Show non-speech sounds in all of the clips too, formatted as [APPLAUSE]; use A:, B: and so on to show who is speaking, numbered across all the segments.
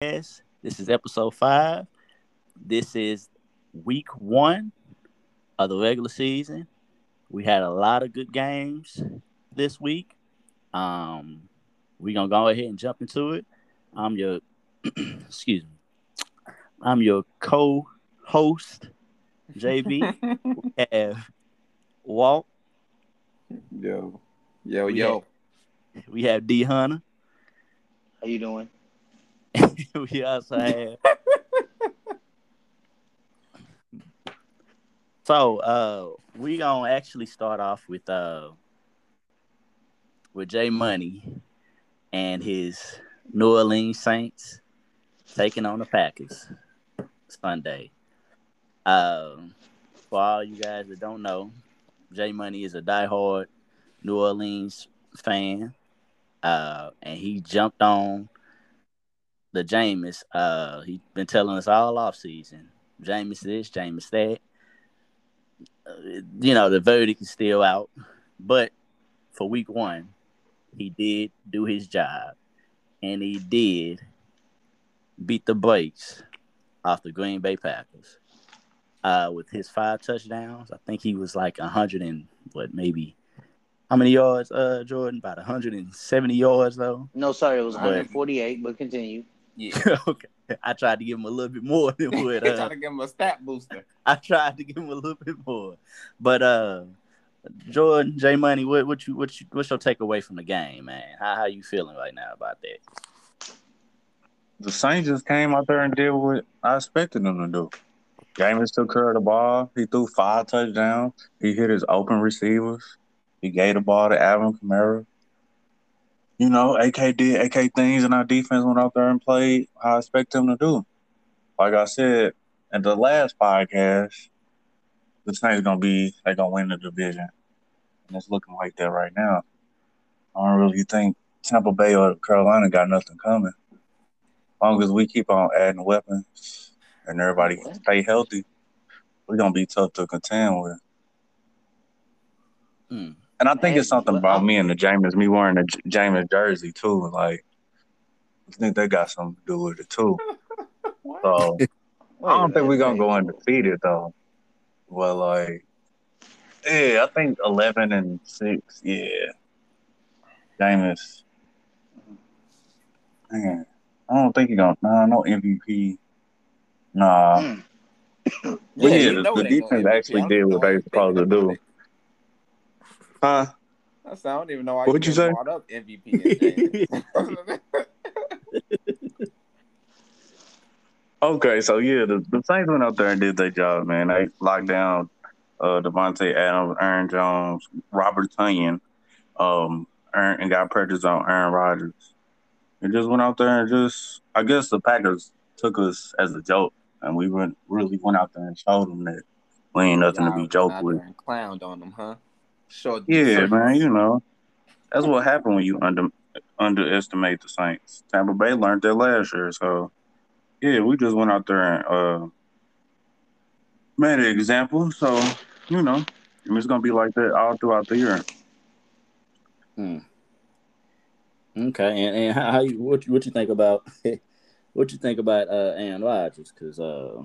A: This is episode five. This is week one of the regular season. We had a lot of good games this week. Um, we're gonna go ahead and jump into it. I'm your [CLEARS THROAT] excuse me. I'm your co-host, JB. [LAUGHS] we have Walt.
B: Yo, yo,
A: We
B: yo.
A: We have D Hunter.
C: How you doing?
A: Have So uh we gonna actually start off with uh with Jay Money and his New Orleans Saints taking on the Packers Sunday. Um for all you guys that don't know, Jay Money is a diehard New Orleans fan. Uh and he jumped on the Jameis. Uh he been telling us all off season. Jameis this, Jameis that uh, you know, the verdict is still out. But for week one, he did do his job. And he did beat the brakes off the Green Bay Packers. Uh, with his five touchdowns, I think he was like a hundred and what maybe how many yards, uh, Jordan? About 170 yards though.
C: No, sorry, it was
A: But-
C: 148, but continue.
B: Yeah. [LAUGHS]
A: okay. I tried to give him a little bit more than [LAUGHS] what
B: They
A: uh,
B: trying to give him a stat booster.
A: I tried to give him a little bit more, but uh, Jordan J Money, what what you what you what's your takeaway from the game, man? How how you feeling right now about that?
D: the Saints just came out there and did what I expected them to do. Jameis took care of the ball. He threw five touchdowns. He hit his open receivers. He gave the ball to Alvin Kamara. You know, AK did AK things, and our defense went out there and played how I expect them to do. Like I said at the last podcast, the Saints gonna be they gonna win the division, and it's looking like that right now. I don't really think Tampa Bay or Carolina got nothing coming long as we keep on adding weapons and everybody stay healthy, we're gonna be tough to contend with.
A: Mm.
D: And I think it's something about me and the Jameis, me wearing the J- Jameis jersey too. Like, I think they got something to do with it too. [LAUGHS] So [LAUGHS] I don't think we're gonna go undefeated though. But like, yeah, I think eleven and six. Yeah, Jameis. Man, I don't think he gonna. Nah, no MVP. Nah.
C: Hmm.
D: But
B: Yeah,
D: yeah, the, the
B: it ain't no
D: defense actually did what they
B: you
D: were supposed to
B: thinking
D: do. Huh?
B: I don't even know why
D: What'd you
B: even
D: say?
B: brought up MVP. [LAUGHS]
D: Okay, so yeah, the, the Saints went out there and did their job, man. They locked down uh Davante Adams, Aaron Jones, Robert Tonyan, um, Aaron, and got pressures on Aaron Rodgers. And just went out there and just I guess the Packers took us as a joke and we went really went out there and showed them that we ain't nothing to be joked with.
B: clowned on them, huh? Showed
D: Yeah,
B: circus.
D: man, you know. That's what happened when you under underestimate the Saints. Tampa Bay learned that last year, so yeah, we just went out there and uh made an example. So, you know, it's gonna be like that all throughout the year.
A: Hmm. Okay, and, and how, how you what you what you think about [LAUGHS] what you think about uh Aaron Rodgers? Because uh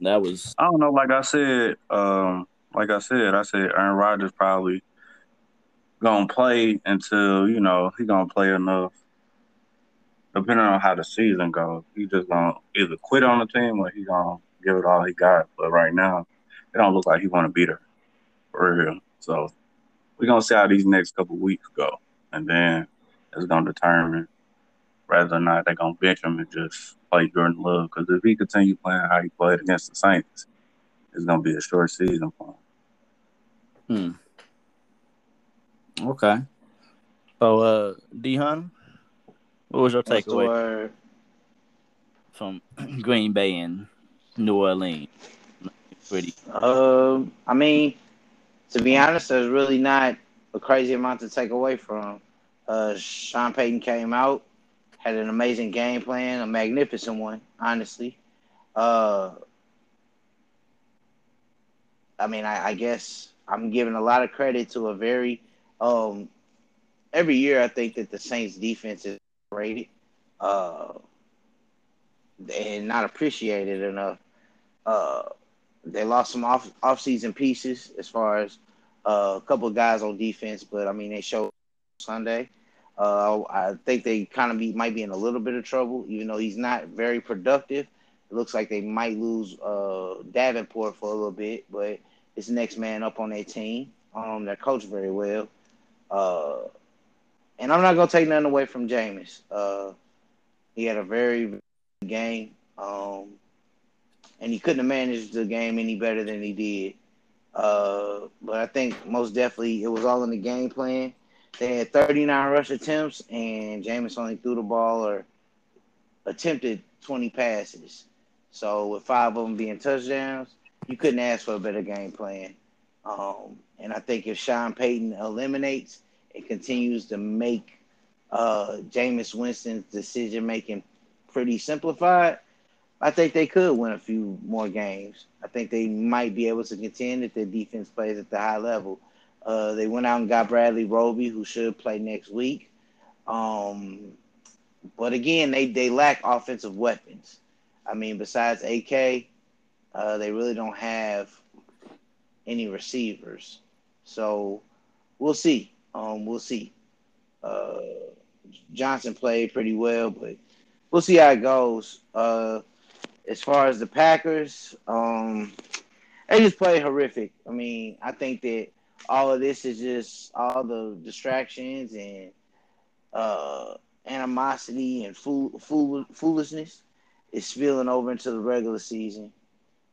A: that was
D: I don't know, like I said, um, like I said, I said Aaron Rodgers probably gonna play until, you know, he gonna play enough depending on how the season goes. He just gonna either quit on the team or he gonna give it all he got. But right now, it don't look like he wanna be there for real. So we're gonna see how these next couple weeks go. And then it's gonna determine whether or not they're gonna bench him and just play Jordan Love. Because if he continue playing how he played against the Saints, it's gonna be a short season for him.
A: Hmm. Okay. So uh D Hunter, what was your takeaway from [CLEARS THROAT] Green Bay and New Orleans? Pretty
C: Um, I mean, to be honest, there's really not a crazy amount to take away from. Uh, Sean Payton came out, had an amazing game plan, a magnificent one, honestly. Uh, I mean, I, I guess I'm giving a lot of credit to a very um every year I think that the Saints defense is rated. Uh and not appreciated enough. Uh, they lost some off off season pieces as far as uh, a couple of guys on defense, but I mean they showed Sunday. Uh, I think they kind of be might be in a little bit of trouble, even though he's not very productive. It looks like they might lose uh, Davenport for a little bit, but it's next man up on their team. Um, they're coached very well. Uh, and I'm not gonna take nothing away from Jameis. Uh, he had a very game, um, and he couldn't have managed the game any better than he did. Uh, but I think most definitely it was all in the game plan. They had 39 rush attempts, and Jameis only threw the ball or attempted 20 passes. So with five of them being touchdowns, you couldn't ask for a better game plan. Um, and I think if Sean Payton eliminates and continues to make uh, Jameis Winston's decision making pretty simplified, I think they could win a few more games. I think they might be able to contend if their defense plays at the high level. Uh, they went out and got Bradley Roby, who should play next week. Um, but again, they, they lack offensive weapons. I mean, besides AK, uh, they really don't have any receivers. So we'll see. Um, we'll see. Uh, Johnson played pretty well, but we'll see how it goes. Uh, as far as the Packers, um, they just played horrific. I mean, I think that all of this is just all the distractions and uh, animosity and fool, fool, foolishness is spilling over into the regular season.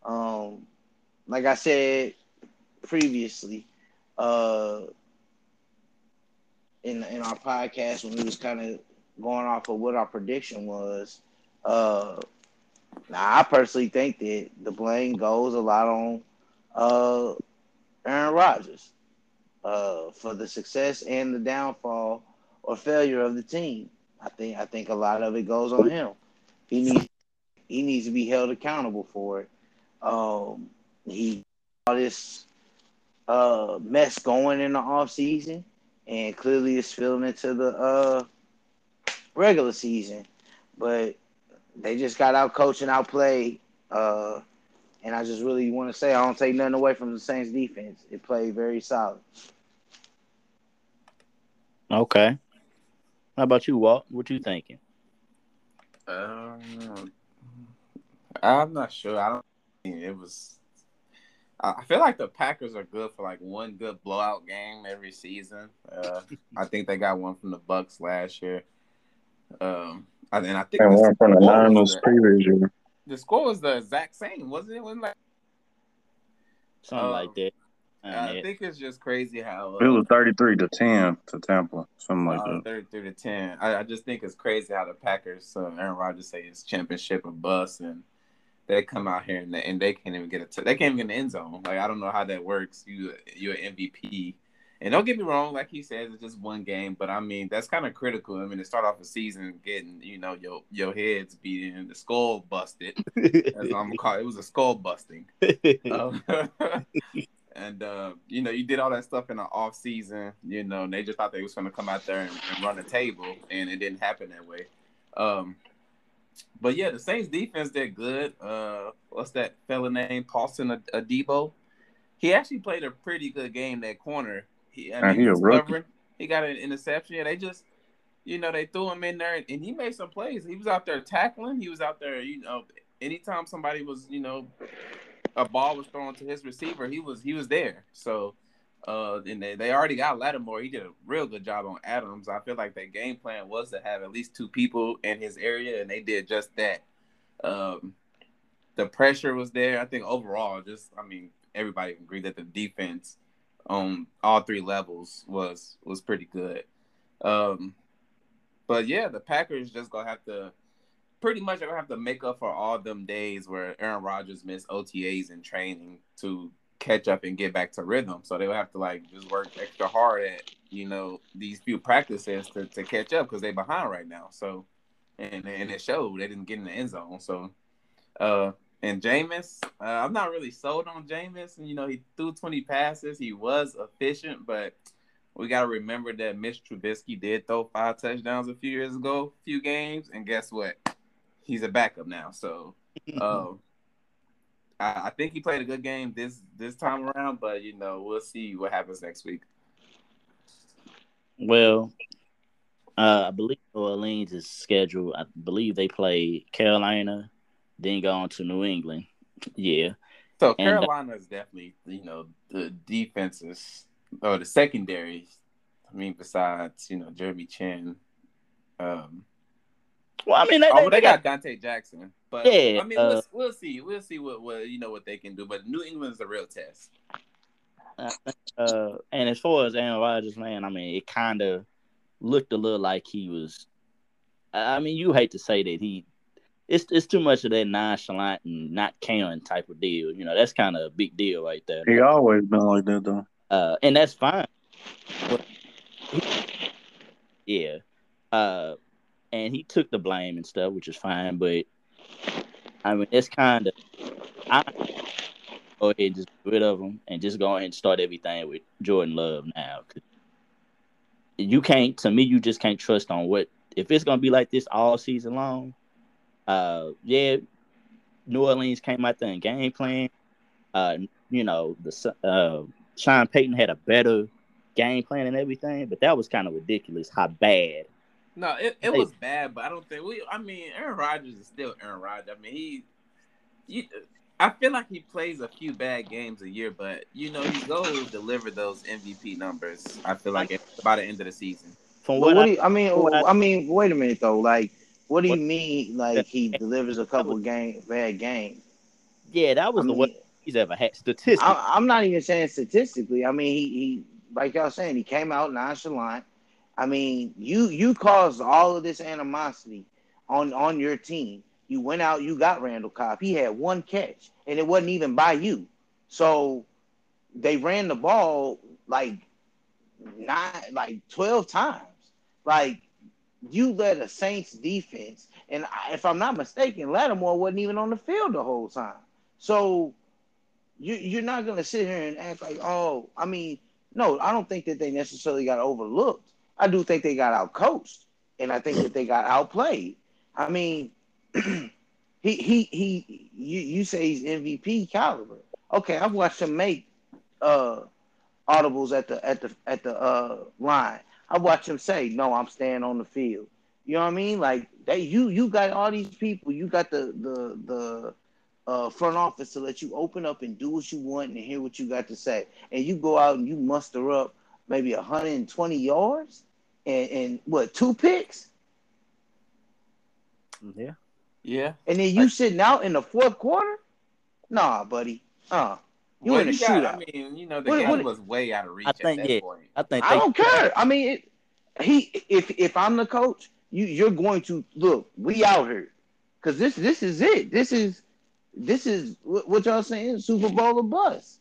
C: Um, like I said previously, uh, in in our podcast when we was kind of going off of what our prediction was. Uh, now I personally think that the blame goes a lot on uh, Aaron Rodgers uh, for the success and the downfall or failure of the team. I think I think a lot of it goes on him. He needs he needs to be held accountable for it. Um, he all this uh, mess going in the off season, and clearly it's spilling into the uh, regular season. But they just got out coached and outplayed. Uh, and I just really want to say I don't take nothing away from the Saints defense. It played very solid.
A: Okay. How about you, Walt? What you thinking?
B: Um, I'm not sure. I don't. Think It was. I feel like the Packers are good for like one good blowout game every season. Uh, I think they got one from the Bucks last year. Um, and I think
D: And
B: the
D: one from the
B: score
D: Niners
B: the-
D: previous year.
B: the score was the exact same, wasn't it? Wasn't like
A: Something
B: Um,
A: like that.
B: I think it's just crazy how
D: It
B: uh,
D: was 33 to 10 to Tampa, something like
B: uh,
D: that.
B: 33 to 10. I, I just think it's crazy how the Packers, uh, Aaron Rodgers say it's championship or bust, and they come out here and they, and they can't even get a t- they can't even get in the end zone. Like I don't know how that works. You you're an MVP, and don't get me wrong, like he says, it's just one game, but I mean that's kind of critical. I mean to start off a season getting you know your your heads beaten and the skull busted. That's what I'm gonna call it. It was a skull busting. [LAUGHS] Um, [LAUGHS] and uh, you know, you did all that stuff in the off season, you know, and they just thought they was gonna come out there and, and run the table, and it didn't happen that way. Um, but yeah, the Saints defense did good. Uh, what's that fella name? Paulson Adebo. He actually played a pretty good game that corner. He, I mean,
D: he
B: was covering. He got an interception. Yeah, they just, you know, they threw him in there, and he made some plays. He was out there tackling. He was out there, you know, anytime somebody was, you know, a ball was thrown to his receiver, he was he was there. So, uh, and they, they already got Lattimore. He did a real good job on Adams. I feel like their game plan was to have at least two people in his area, and they did just that. Um, the pressure was there. I think overall, just I mean, everybody agreed that the defense on all three levels was was pretty good. Um, but yeah, the Packers just gonna have to pretty much gonna have to make up for all them days where Aaron Rodgers missed OTAs and training to catch up and get back to rhythm. So they will have to like just work extra hard at you know these few practices to, to catch up because they're behind right now. So and and it showed they didn't get in the end zone. So uh and Jameis, uh, I'm not really sold on Jameis. And you know, he threw 20 passes. He was efficient, but we got to remember that Mitch Trubisky did throw five touchdowns a few years ago, few games, and guess what? he's a backup now. So [LAUGHS] um, I, I think he played a good game this this time around, but you know we'll see what happens next week.
A: Well, uh, I believe New Orleans is scheduled. I believe they play Carolina, then go on to New England. Yeah.
B: So
A: uh,
B: Carolina is definitely you know the defenses or the secondary. I mean, besides you know Jeremy Chinn. Um,
A: Well, I mean, they,
B: oh,
A: they
B: they
A: got
B: Donte Jackson, but
A: Yeah,
B: I mean,
A: uh,
B: we'll, we'll see. We'll see what, what you know what they can do. But New England's a real test.
A: uh, and as far as Aaron Rodgers, man, I mean, it kind of looked a little like he was. I mean, you hate to say that he. It's it's too much of that nonchalant and not caring type of deal. You know, that's kind of a big deal right there.
D: He always been like that though.
A: uh, and that's fine. But he- yeah, uh, and he took the blame and stuff, which is fine. But I mean, it's kind of I go ahead and just get rid of him and just go ahead and start everything with Jordan Love now. You can't, to me, you just can't trust on what if it's gonna be like this all season long. Uh, yeah, New Orleans came out there and game plan. Uh, you know the uh Sean Payton had a better game plan and everything, but that was kind of ridiculous how bad.
B: No, it, it was bad, but I don't think we. I mean, Aaron Rodgers is still Aaron Rodgers. I mean, he, you, I feel like he plays a few bad games a year, but you know he goes deliver those MVP numbers. I feel like at- by the end of the season.
A: From what,
C: what
A: I,
C: you, I mean,
A: what I-
C: I mean, wait a minute though. Like, what do you
A: What-
C: mean? Like he delivers a couple game bad games?
A: yeah, that
C: I
A: was the
C: mean,
A: worst he's ever had statistically.
C: I, I'm not even saying statistically. I mean, he, he like y'all saying, he came out nonchalant. I mean, you you caused all of this animosity on on your team. You went out, you got Randall Cobb. He had one catch, and it wasn't even by you. So they ran the ball like nine, like twelve times. Like you led a Saints defense, and if I'm not mistaken, Lattimore wasn't even on the field the whole time. So you you're not gonna sit here and act like, oh, I mean, no, I don't think that they necessarily got overlooked. I do think they got outcoached, and I think that they got outplayed. I mean, [CLEARS THROAT] he he he you you say he's MVP caliber. Okay, I've watched him make uh audibles at the at the at the uh line. I watched him say, "No, I'm staying on the field." You know what I mean? Like they you you got all these people. You got the the the uh, front office to let you open up and do what you want and hear what you got to say. And you go out and you muster up maybe 120 yards and, and what two picks,
A: yeah,
B: Yeah,
C: and then you sitting out in the fourth quarter. Nah, buddy. Uh, you
B: Well,
C: in a
B: got-
C: shootout.
B: I mean, you know, the
C: What-
B: game
C: what-
B: was way out of reach
A: I
B: at
A: think,
B: that
A: yeah.
B: point.
A: I think
C: I don't care. I mean, it, he if if I'm the coach, you you're going to look. We out here because this this is it. This is this is what, what y'all saying. Super Bowl or bust.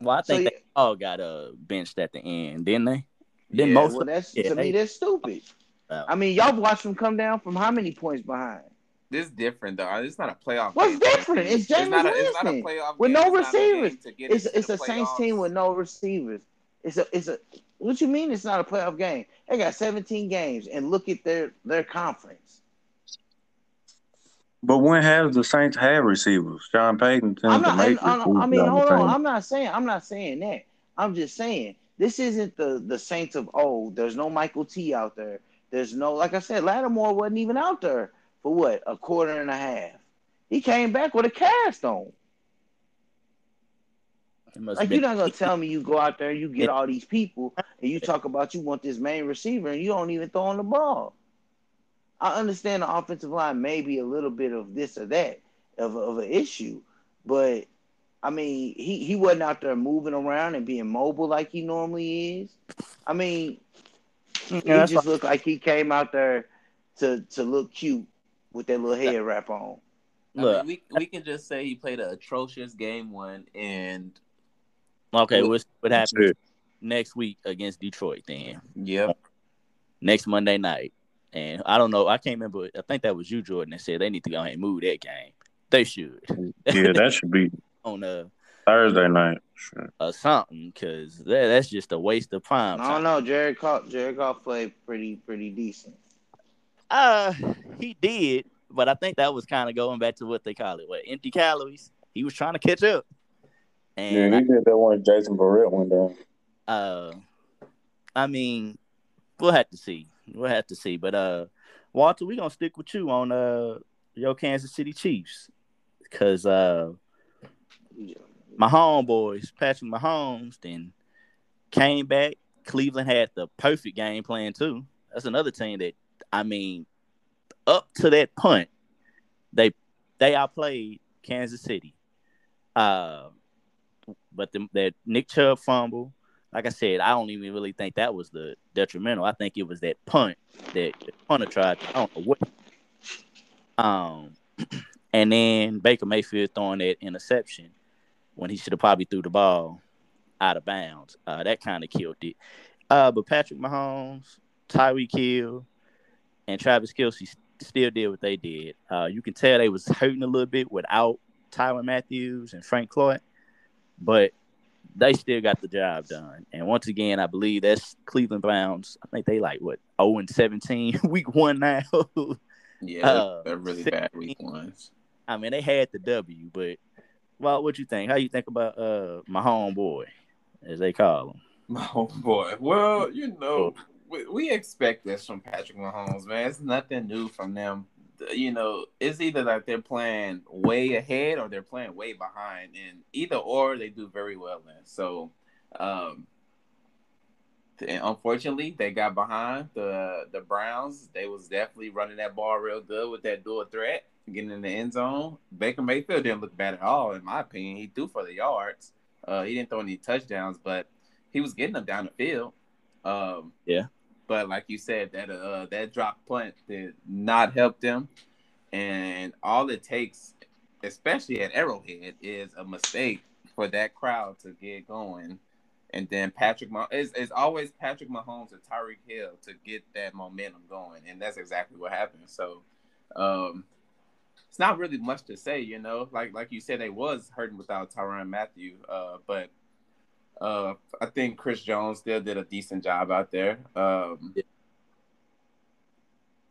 A: well, I
C: So,
A: think
C: yeah.
A: They all got uh benched at the end, didn't they? Then
B: Yeah,
A: most
C: Well,
A: of
C: that's
A: yeah,
C: to me that's stupid.
A: uh,
C: I mean, y'all watched them come down from how many points behind?
B: This different though. It's not a playoff.
C: What's
B: game
C: different?
B: team.
C: It's Jameis
B: not a, it's not a
C: Winston
B: playoff
C: with
B: game.
C: no
B: It's
C: receivers.
B: game
C: It's
B: into
C: it's
B: the
C: a Saints team with no receivers. It's a it's a what you mean it's not a playoff game? They got 17 games and look at their their conference.
D: But when has the Saints had receivers? Sean Payton
C: I'm
D: tends to
C: not.
D: make
C: I, I, I
D: receivers
C: mean,
D: on the
C: hold on. I'm not saying. I'm not saying that. I'm just saying this isn't the the Saints of old. There's no Michael T out there. There's no like I said. Lattimore wasn't even out there for what a quarter and a half. He came back with a cast on. Like you're not gonna tell me you go out there and you get all these people and you talk about you want this main receiver and you don't even throw on the ball. I understand the offensive line may be a little bit of this or that of of an issue, but I mean he he wasn't out there moving around and being mobile like he normally is. I mean,
A: Yeah,
C: it
A: that's
C: just looked like he came out there to to look cute with that little head wrap on.
B: I
A: look,
B: mean, we we can just say he played an atrocious game one, and
A: okay,
B: look,
A: what's what
D: That's
A: happens next week against Detroit? Then
B: yep,
A: next Monday night, and I don't know. I can't remember. I think that was you, Jordan, that said they need to go ahead and move that game. They should
D: Yeah, that [LAUGHS] should be
A: on a
D: Thursday night. Sure.
A: or something because that, that's just a waste of prime
C: I don't know. Jared Goff, Jared Goff played pretty pretty decent.
A: Uh, he did, but I think that was kind of going back to what they call it, what empty calories. He was trying to catch up. And
D: yeah, he
A: I,
D: did that one. Jason Barrett one day.
A: uh, I mean, we'll have to see. We'll have to see. But uh, Walter, we gonna stick with you on uh your Kansas City Chiefs because uh my homeboys, Patrick Mahomes, then came back. Cleveland had the perfect game plan too. That's another team that I mean, up to that punt, they they outplayed Kansas City. Uh, but the, that Nick Chubb fumble, like I said, I don't even really think that was the detrimental. I think it was that punt that the punter tried. To, I don't know what. Um, [CLEARS THROAT] and then Baker Mayfield throwing that interception when he should have probably threw the ball out of bounds. Uh, that kind of killed it. Uh, but Patrick Mahomes, Tyreek Hill, and Travis Kelce still did what they did. Uh, you can tell they was hurting a little bit without Tyrann Matthews and Frank Clark, but they still got the job done. And once again, I believe that's Cleveland Browns. I think they like what 0 and 17 [LAUGHS] week one now.
B: Yeah,
A: Uh,
B: they're really bad week ones.
A: I mean, they had the W, but well, what you think? How you think about uh my homeboy, as they call him?
B: Oh boy. Well, you know, we, we expect this from Patrick Mahomes, man. It's nothing new from them. You know, it's either that they're playing way ahead or they're playing way behind, and either or they do very well in. So, um, and unfortunately, they got behind the the Browns. They was definitely running that ball real good with that dual threat, getting in the end zone. Baker Mayfield didn't look bad at all, in my opinion. He threw for the yards. Uh, he didn't throw any touchdowns, but he was getting them down the field. Um,
A: Yeah.
B: But like you said, that uh that drop punt did not help them, and all it takes, especially at Arrowhead, is a mistake for that crowd to get going, and then Patrick Mah- it's always Patrick Mahomes and Tyreek Hill to get that momentum going, and that's exactly what happened. So, um, it's not really much to say, you know. Like like you said, they was hurting without Tyrann Mathieu, uh, but uh, I think Chris Jones still did a decent job out there. Um,
A: Yeah.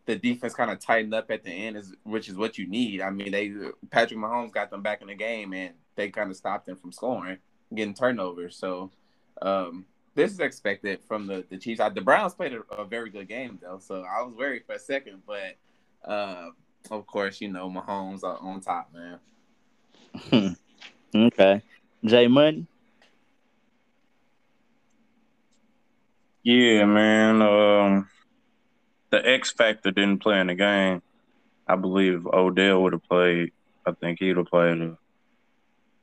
B: The defense kind of tightened up at the end, is which is what you need. I mean, they Patrick Mahomes got them back in the game, and they kind of stopped them from scoring, getting turnovers. So um, this is expected from the the Chiefs. Uh, The Browns played a, a very good game though, so I was worried for a second, but uh, of course, you know Mahomes are on top, man. [LAUGHS]
A: okay, Jay Money.
D: Yeah, man. Um, the X Factor didn't play in the game. I believe Odell would have played. I think he'd have played a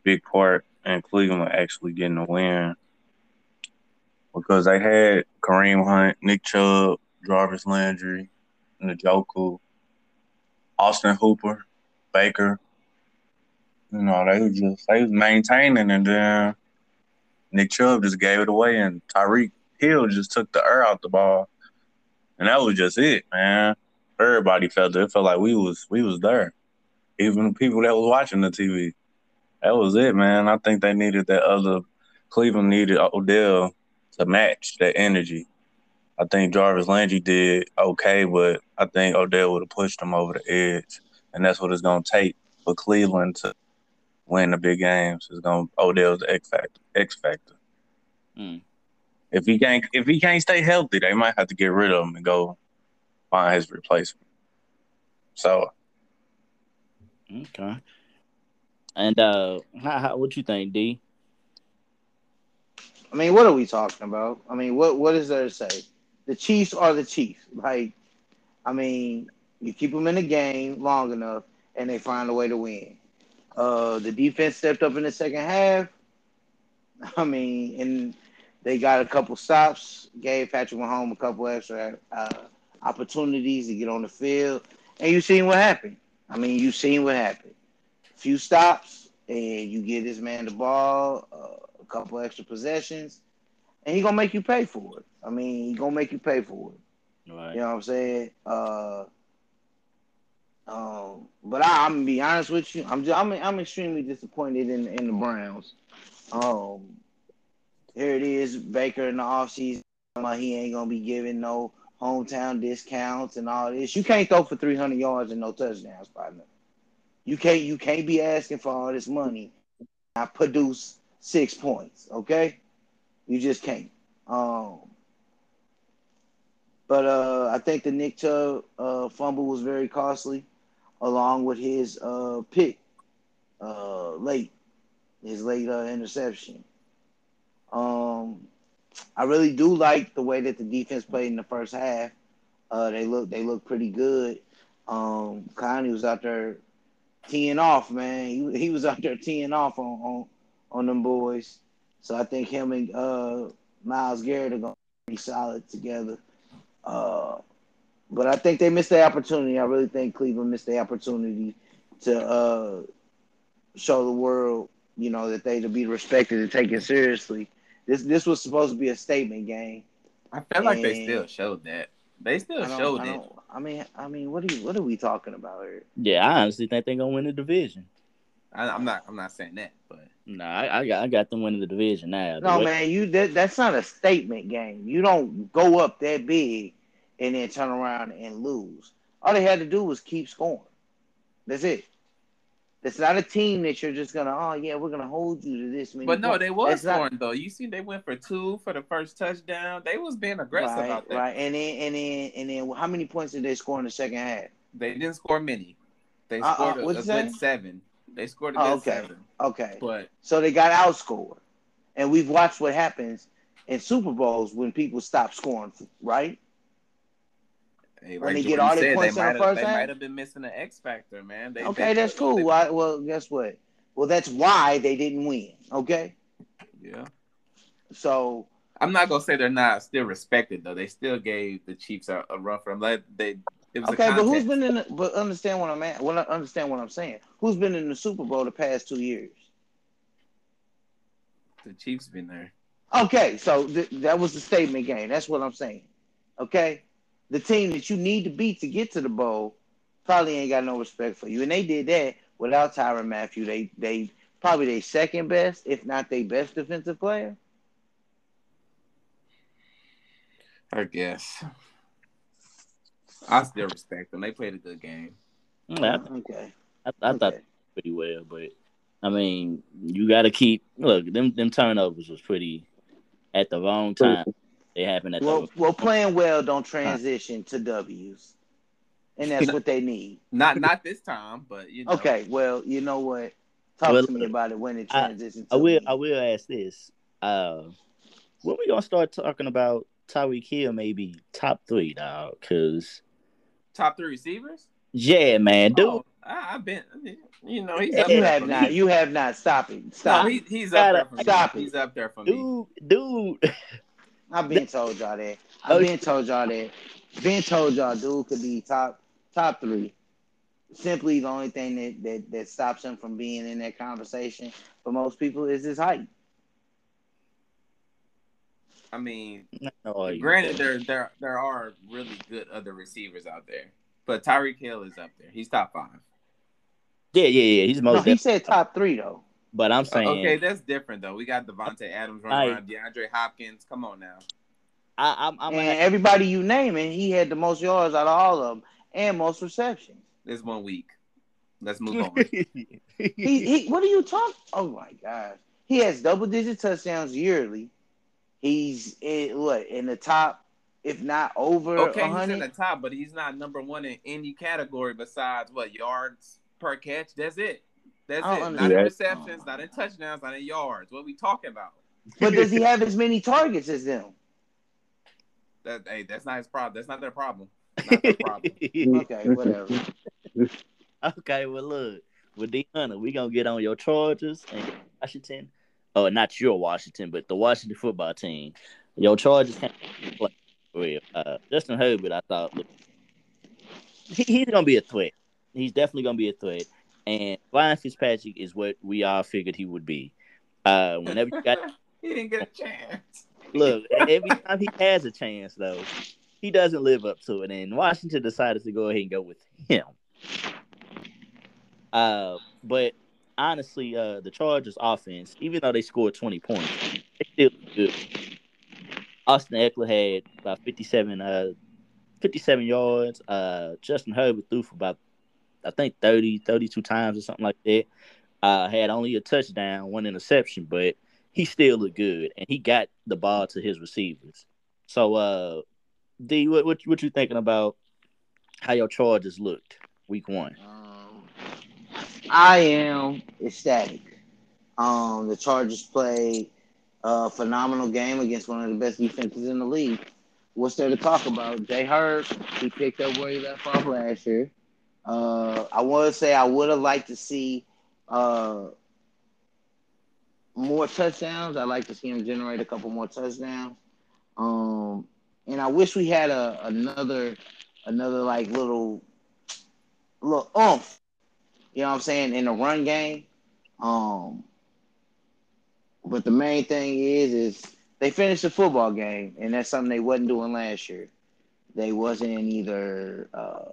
D: big part in Cleveland actually getting a win because they had Kareem Hunt, Nick Chubb, Jarvis Landry, Njoku, Austin Hooper, Baker. You know, they just they was maintaining, and then Nick Chubb just gave it away, and Tyreek Hill just took the air out the ball, and that was just it, man. Everybody felt it. It felt like we was we was there, even the people that was watching the TV. That was it, man. I think they needed that other. Cleveland needed Odell to match that energy. I think Jarvis Landry did okay, but I think Odell would have pushed him over the edge, and that's what it's gonna take for Cleveland to win the big games. It's gonna Odell's the X factor. X factor.
A: Mm.
D: If he can't, if he can't stay healthy, they might have to get rid of him and go find his replacement. So
A: Okay. And uh, how, how what you think, D?
C: I mean, what are we talking about? I mean, what what is there to say? The Chiefs are the Chiefs. Like, I mean, you keep them in the game long enough, and they find a way to win. Uh, the defense stepped up in the second half. I mean, and they got a couple stops, gave Patrick Mahomes a couple extra uh, opportunities to get on the field, and you seen what happened. I mean, you seen what happened. A few stops, and you give this man the ball, uh, a couple extra possessions, and he gonna make you pay for it. I mean, he gonna make you pay for it.
A: Right.
C: You know what I'm saying? Uh, um, but I, I'm gonna be honest with you. I'm just, I'm I'm extremely disappointed in in the Browns. Um, here it is, Baker in the offseason. He ain't gonna be giving no hometown discounts and all this. You can't throw for 300 yards and no touchdowns, partner. You can't you can't be asking for all this money. I produce six points, okay? You just can't. Um, but uh, I think the Nick Chubb uh, fumble was very costly, along with his uh, pick uh, late, his late uh, interception. Um, I really do like the way that the defense played in the first half. Uh, they look they look pretty good. Um, Connie was out there teeing off, man. He, he was out there teeing off on, on on them boys. So I think him and uh, Myles Garrett are gonna be solid together. Uh, but I think they missed the opportunity. I really think Cleveland missed the opportunity to uh, show the world, you know, that they to be respected and taken seriously. This this was supposed to be a statement game.
B: I feel like they still showed that. They still showed
C: I
B: it.
C: I mean, I mean, what are you, what are we talking about here?
A: Yeah, I honestly think they're gonna win the division.
B: I, am not. I'm not saying that, but
A: no, nah, I, I, got I got them winning the division now.
C: No, way- man, you that, that's not a statement game. You don't go up that big and then turn around and lose. All they had to do was keep scoring. That's it. It's not a team that you're just gonna, oh yeah, we're gonna hold you to this.
B: Many but no, points. they was scoring not... though. You see, they went for two for the first touchdown. They was being aggressive
C: right,
B: out there.
C: Right, and then and then and then, how many points did they score in the second half?
B: They didn't score many. They uh, scored uh, uh, a, a good seven. They scored a
C: oh,
B: good
C: okay.
B: seven.
C: Okay,
B: but
C: so they got outscored, and we've watched what happens in Super Bowls when people stop scoring, right?
B: Hey, like when they get all their points in the first They might have been missing an X factor, man. They,
C: okay, that's cool. They, well, guess what? Well, that's why they didn't win. Okay.
B: Yeah.
C: So
B: I'm not gonna say they're not still respected though. They still gave the Chiefs a, a run for them. Like they.
C: okay, but who's been in? The, but understand what I'm at. Well, understand what I'm saying. Who's been in the Super Bowl the past two years?
B: The Chiefs been there.
C: Okay, so th- that was the statement game. That's what I'm saying. Okay, the team that you need to beat to get to the bowl probably ain't got no respect for you. And they did that without Tyrann Mathieu. They they probably their second best, if not their best defensive player.
B: I guess. I still respect them. They played a good game.
A: Mm, yeah, okay. I, I okay. thought pretty well, but I mean, you got to keep look. Them them turnovers was pretty at the wrong time. They happen at
C: well,
A: the
C: well, playing well don't transition to W's, and that's [LAUGHS] what they need.
B: Not [LAUGHS] not this time, but you know.
C: Okay, well, you know what? Talk well, to me about it when it transitions.
A: I, I will. I will ask this. Uh, when we gonna start talking about Tyreek Hill? Maybe top three, dog. Cause
B: top three receivers.
A: Yeah, man, dude. Oh,
B: I, have been. You know, he's.
C: You have not. Me. You have not. Stop it. Stop.
B: No, he, he's up there for
C: Stop
B: me.
C: It.
B: He's up there for
A: me. Dude, dude. [LAUGHS]
C: I've been told y'all that. I've oh, been told y'all that. Been told y'all dude could be top top three. Simply the only thing that, that, that stops him from being in that conversation for most people is his height.
B: I mean, no, granted, there there there are really good other receivers out there, but Tyreek Hill is up there. He's top five.
A: Yeah, yeah, yeah. He's most.
C: No, he said top three though.
A: But I'm saying
B: okay, that's different though. We got Davante Adams running around, DeAndre Hopkins. Come on now.
A: I, am I'm,
C: I'm and everybody you name, and he had the most yards out of all of them, and most receptions.
B: This one week. Let's move on. [LAUGHS]
C: he, he, what are you talking? Oh my gosh, he has double digit touchdowns yearly. He's in, what in the top, if not over.
B: Okay,
C: 100?
B: he's in the top, but he's not number one in any category besides what yards per catch. That's it. That's it. Not in receptions, not in touchdowns, not in yards. What are we talking about?
C: But does he [LAUGHS] have as many targets as them?
B: That hey, that's not his problem. That's not their problem. Not their [LAUGHS] problem.
C: okay, whatever.
A: okay, well look, with D Hunter, we gonna get on your Chargers and Washington. Oh, not your Washington, but the Washington football team. Your Chargers can't play with uh, Justin Herbert. I thought look, he, he's gonna be a threat. He's definitely gonna be a threat. And Ryan Fitzpatrick is what we all figured he would be. Uh, whenever you got, [LAUGHS]
B: he didn't get a chance.
A: Look, every time he has a chance, though, he doesn't live up to it. And Washington decided to go ahead and go with him. Uh, but honestly, uh, the Chargers offense, even though they scored 20 points, they still good. Austin Ekeler had about 57 uh, 57 yards. Uh, Justin Herbert threw for about, I think 30, 32 times or something like that. Uh, had only a touchdown, one interception, but he still looked good, and he got the ball to his receivers. So, uh, D, what what, what you thinking about how your Chargers looked week one?
C: Um, I am ecstatic. Um, the Chargers played a phenomenal game against one of the best defenses in the league. What's there to talk about? Jay Hurd, he picked up where he left off last year. Uh, I want to say I would have liked to see uh, more touchdowns. I'd like to see him generate a couple more touchdowns. Um, and I wish we had a another another like little little oomph. You know what I'm saying in the run game. Um, but the main thing is is they finished the football game, and that's something they wasn't doing last year. They wasn't either uh,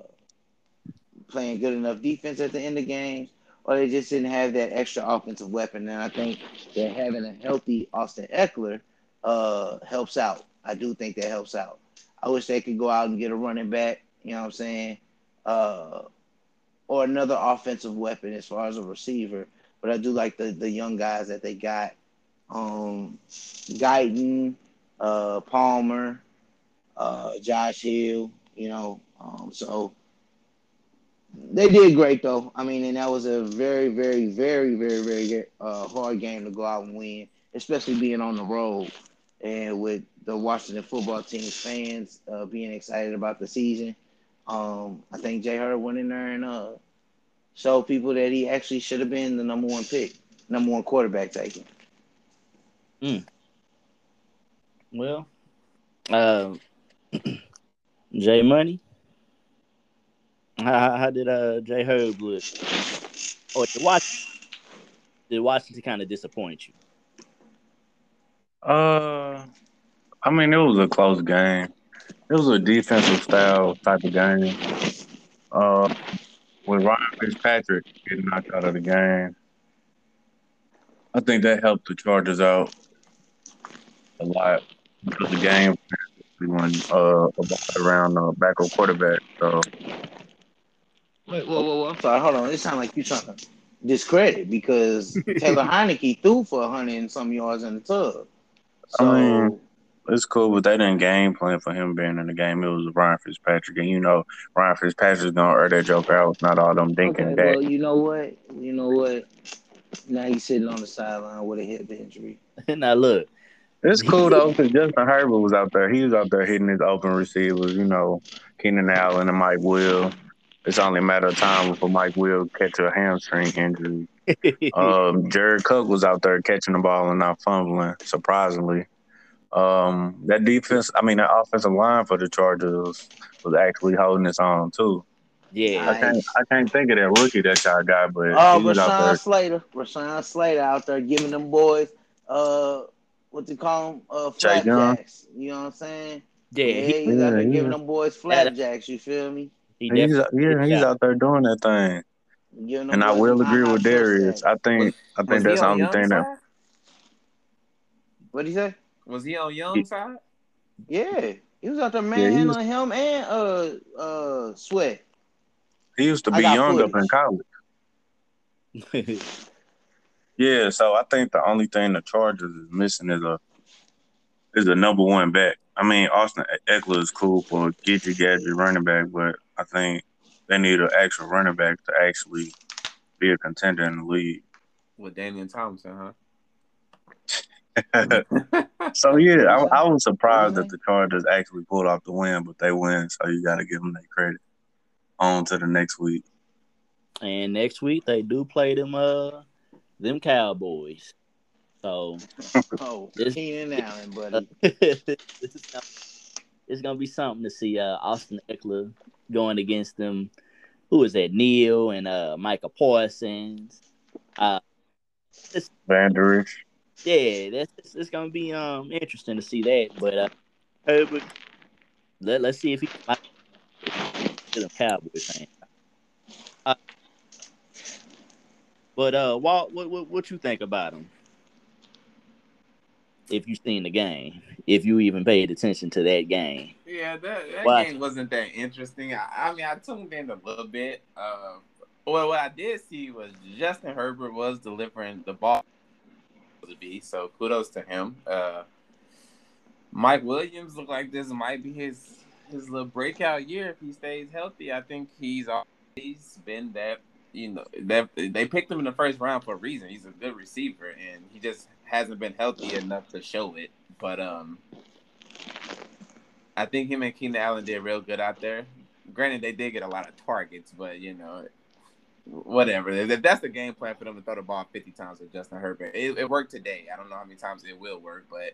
C: playing good enough defense at the end of games, or they just didn't have that extra offensive weapon. And I think that having a healthy Austin Ekeler uh, helps out. I do think that helps out. I wish they could go out and get a running back. You know what I'm saying? Uh, or another offensive weapon as far as a receiver. But I do like the the young guys that they got. Um, Guyton, uh, Palmer, uh, Josh Hill. You know, um, so they did great though. I mean, and that was a very, very, very, very, very uh, hard game to go out and win, especially being on the road and with the Washington football team's fans uh, being excited about the season. Um, I think Jay Hurd went in there and uh, showed people that he actually should have been the number one pick, number one quarterback taken.
A: Mm. Well, uh, [CLEARS THROAT] Jay Money. How, [LAUGHS] how did uh Jay Herb look? Or did Washington, did Washington kind of disappoint you?
D: Uh, I mean, it was a close game. It was a defensive style type of game. Uh, with Ryan Fitzpatrick getting knocked out of the game, I think that helped the Chargers out a lot because the game we went uh around uh, backup quarterback. So
C: Wait, whoa, whoa, whoa! I'm sorry. Hold on. It sounds like you're trying to discredit because [LAUGHS] Taylor Heinicke threw for a hundred and some yards in the tub. So
D: I mean, it's cool, but they didn't game plan for him being in the game. It was Ryan Fitzpatrick, and you know Ryan Fitzpatrick's gonna earn that joke out. Not all them dinking
C: okay,
D: that.
C: well, you know what? You know what? Now he's sitting on the sideline with a hip injury. [LAUGHS]
A: now look,
D: It's cool though, because Justin Herbert was out there. He was out there hitting his open receivers. You know, Keenan Allen and Mike Will. It's only a matter of time before Mike Will catch a hamstring injury. [LAUGHS] um, Jared Cook was out there catching the ball and not fumbling, surprisingly. Um, that defense, I mean, that offensive line for the Chargers was actually holding its own too.
A: yeah,
D: I can't, I can't think of that rookie that y'all got, but
C: Oh,
D: he was out
C: Rashawn
D: there.
C: Slater. Rashawn Slater out there giving them boys uh what you call them? Uh
D: Chase
C: flapjacks. You know what I'm saying?
A: yeah,
C: Yeah,
A: he,
C: he's out there
D: Yeah,
C: giving them boys flapjacks, you feel me?
A: He
D: He's, yeah,
A: did
D: he's
A: that.
D: out there doing that thing,
C: Giving them
D: and I will agree
C: high
D: with
C: high
D: Darius.
C: sacks.
D: I think, I
B: Was
D: think that's the only
B: Young
D: thing that?
C: What'd he say?
B: Was he on Young side?
C: Yeah. He was out there
D: he was-
C: manhandling him and uh uh sweat.
D: he used to be
C: got
D: young up in college. [LAUGHS] Yeah, so I think the only thing the Chargers is missing is a is a number one back. I mean, Austin Ekeler is cool for a get you gadget running back, but I think they need an actual running back to actually be a contender in the league.
B: With Daniel Thompson, huh? [LAUGHS]
D: so yeah, I, I was surprised that the Chargers actually pulled off the win, but they win, so you got to give them that credit. On to the next week.
A: and next week they do play them uh them Cowboys. So [LAUGHS]
C: Oh,
A: This-
C: Keenan Allen, buddy. [LAUGHS]
A: this is gonna, it's gonna be something to see uh Austin Ekeler going against them. Who is that? Neil and uh Micah Parsons. Uh
D: Van Der Esch.
A: yeah, that's it's, it's gonna be um interesting to see that. But uh Herbert, let, let's see if he can to the Cowboys fan. Uh, but uh Walt, what, what what you think about him? If you seen the game, if you even paid attention to that game.
B: Yeah, that, that game wasn't that interesting. I, I mean, I tuned in a little bit. Uh, well, what I did see was Justin Herbert was delivering the ball to be, so kudos to him. Uh, Mike Williams looked like this might be his his little breakout year if he stays healthy. I think he's always been that. You know, that they picked him in the first round for a reason. He's a good receiver, and he just hasn't been healthy enough to show it. But um, I think him and Keenan Allen did real good out there. Granted, they did get a lot of targets, but you know, whatever. If that's the game plan for them to throw the ball 50 times with Justin Herbert, it, it worked today. I don't know how many times it will work, but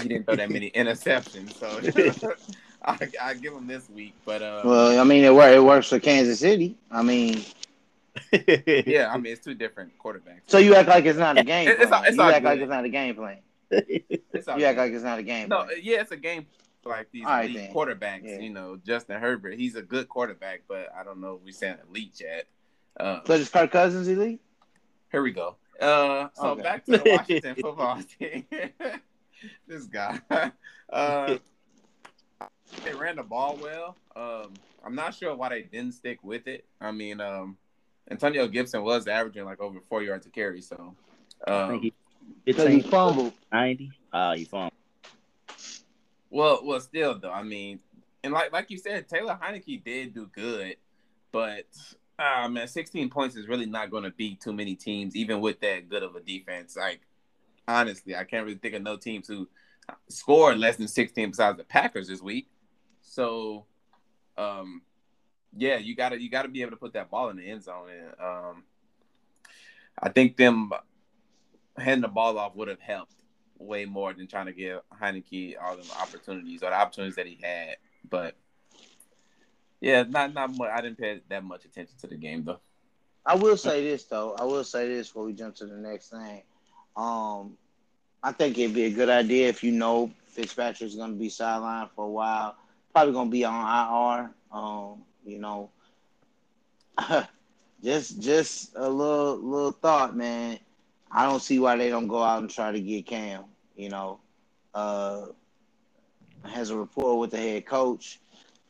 B: he didn't throw that many [LAUGHS] interceptions. So [LAUGHS] I, I give him this week. But uh,
C: Well, I mean, it, wor- it works for Kansas City. I mean, [LAUGHS]
B: yeah, I mean, it's two different quarterbacks.
C: so you act like it's not a game
B: It- it's
C: plan.
B: all- it's
C: you
B: all
C: act like it's not a game plan. [LAUGHS]
B: It's all
C: You act like it's not a game
B: no,
C: plan.
B: yeah, it's a game like these
C: All right,
B: elite
C: then.
B: quarterbacks.
C: Yeah.
B: You know, Justin Herbert, he's a good quarterback, but I don't know if we saying elite yet. Um,
C: So is Kirk Cousins elite?
B: Here we go. Uh, so
C: Okay.
B: back to the Washington [LAUGHS] football team. this guy. Uh, they ran the ball well. Um, I'm not sure why they didn't stick with it. I mean, um, Antonio Gibson was averaging like over four yards a carry. So,
A: I
B: um,
A: he
C: Because he fumbled.
A: 90. Ah, he fumbled.
B: well, well, still though. I mean, and like like you said, Taylor Heinicke did do good, but ah man, 16 points is really not going to beat too many teams, even with that good of a defense. Like honestly, I can't really think of no teams who scored less than 16 besides the Packers this week. So, um, yeah, you gotta you gotta be able to put that ball in the end zone. And um, I think them handing the ball off would have helped way more than trying to give Heinicke all the opportunities or the opportunities that he had. But yeah, not not much. I didn't pay that much attention to the game though.
C: I will say this though. I will say this before we jump to the next thing. Um, I think it'd be a good idea if you know Fitzpatrick's going to be sidelined for a while. Probably going to be on IR. Um, you know, [LAUGHS] just just a little little thought, man. I don't see why they don't go out and try to get Cam. You know, uh, has a rapport with the head coach.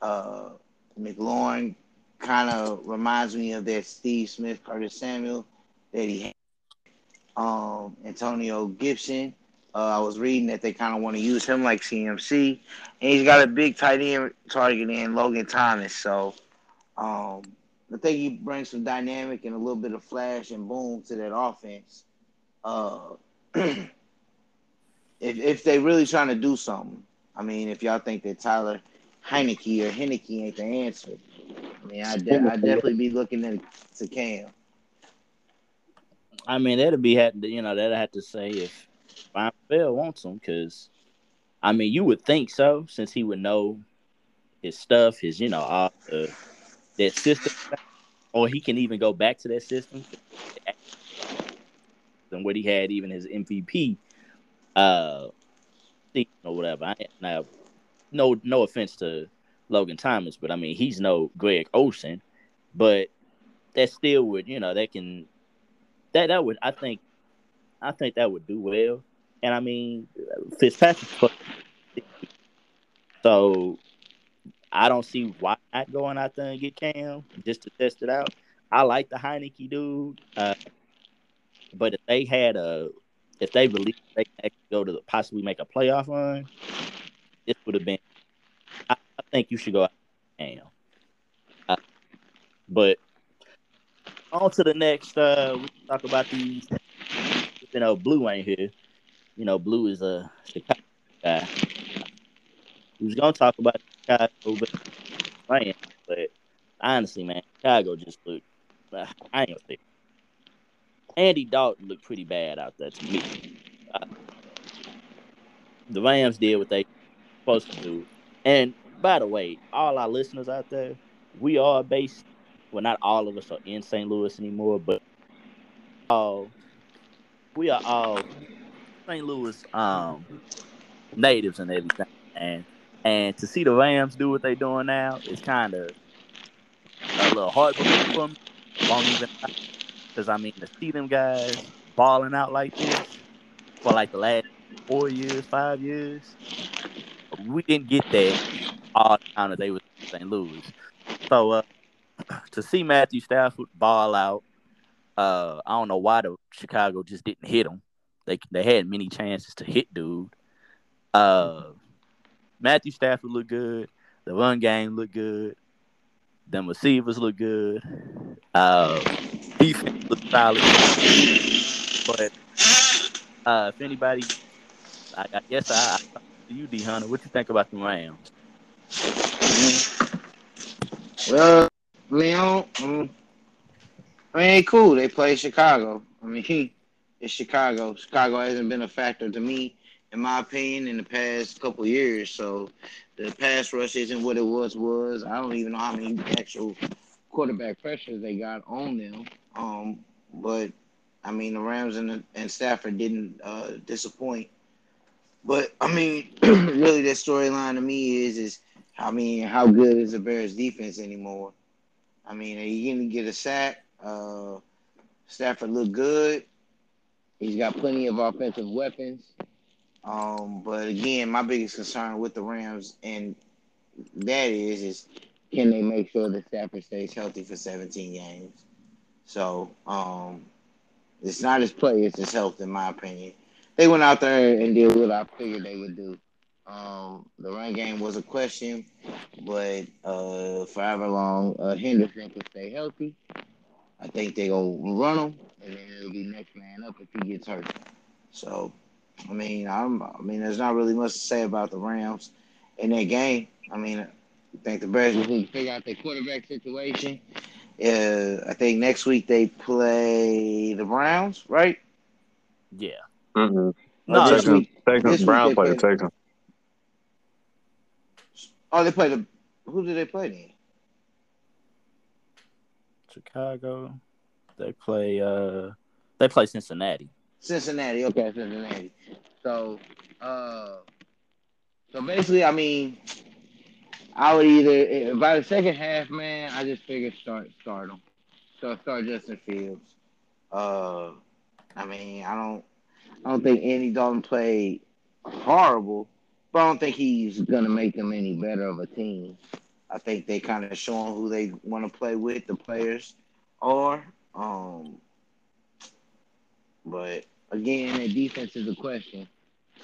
C: Uh, McLaurin kind of reminds me of that Steve Smith, Curtis Samuel that he had. Um, Antonio Gibson. Uh, I was reading that they kind of want to use him like CMC, and he's got a big tight end target in Logan Thomas. So, um, I think he brings some dynamic and a little bit of flash and boom to that offense. Uh, [CLEARS THROAT] if if they really trying to do something, I mean, if y'all think that Tyler Heinicke or Heinicke ain't the answer, I mean, I de- I definitely be looking at to Cam.
A: I mean, that'd be had you know that'd have to say if Ryan Bell wants him because, I mean, you would think so since he would know his stuff, his you know all that system, or he can even go back to that system than what he had even his MVP uh or whatever. I, now, no no offense to Logan Thomas, but I mean he's no Greg Olsen, but that still would you know that can that that would I think I think that would do well. And I mean Fitzpatrick so I don't see why not going out there and get Cam just to test it out. I like the Heinicke dude. Uh, but if they had a if they believe they actually go to the, possibly make a playoff run, this would have been I, I think you should go out Cam. Uh, but on to the next. Uh, we talk about these. You know, Blue ain't here. You know, Blue is a Chicago guy. Was gonna talk about Chicago, but man, but honestly, man, Chicago just looked. I ain't gonna say. Andy Dalton looked pretty bad out there to me. The Rams did what they supposed to do, and by the way, all our listeners out there, we are based well, not all of us are in St. Louis anymore, but all we are all St. Louis um natives and everything. And and to see the Rams do what they're doing now is kind of a little heartbreaking for me. Even because I mean to see them guys balling out like this for like the last four years, five years. We didn't get that all the time that they was in St. Louis. So uh, [CLEARS THROAT] to see Matthew Stafford ball out, uh, I don't know why the Chicago just didn't hit him. They they had many chances to hit dude. Uh, Matthew Stafford looked good. The run game looked good. Them receivers look good. Uh, defense looked solid. But uh, if anybody, I, I guess I, I you, D Hunter, what you think about the Rams?
C: Well, Leon, I mean, cool. They play Chicago. I mean, [LAUGHS] it's Chicago. Chicago hasn't been a factor to me, in my opinion, in the past couple years. So the pass rush isn't what it was. Was I don't even know how many actual quarterback pressures they got on them. Um, but I mean, the Rams and, and Stafford didn't uh, disappoint. But I mean, [CLEARS THROAT] really, the storyline to me is is I mean, how good is the Bears defense anymore? I mean, are you going to get a sack? Uh, Stafford looked good. He's got plenty of offensive weapons. Um, but again, my biggest concern with the Rams and that is is can they make sure that Stafford stays healthy for 17 games? So um, it's not his play, it's his health, in my opinion. They went out there and did what I figured they would do. Um, the run game was a question, but uh, forever long, uh, Henderson can stay healthy. I think they go run him, and then it'll be next man up if he gets hurt. So, I mean, I'm, I mean, there's not really much to say about the Rams in that game. I mean, I think the Bears will need to figure out their quarterback situation. Uh, I think next week they play the Browns, right?
A: Yeah.
D: Mm-hmm.
A: No,
C: this
D: Texans,
C: week-
D: Texans,
C: week
D: Browns
C: they
D: play the Texans.
C: Oh, they play the. Who did they play then?
A: Chicago. They play. Uh, they play Cincinnati.
C: Cincinnati. Okay, Cincinnati. So, uh, so basically, I mean, I would either by the second half, man. I just figured start start them. So start Justin Fields. Uh, I mean, I don't, I don't think Andy Dalton played horrible, but I don't think he's gonna make them any better of a team. I think they kind of showing who they want to play with, the players are. Um, but again, the defense is a question.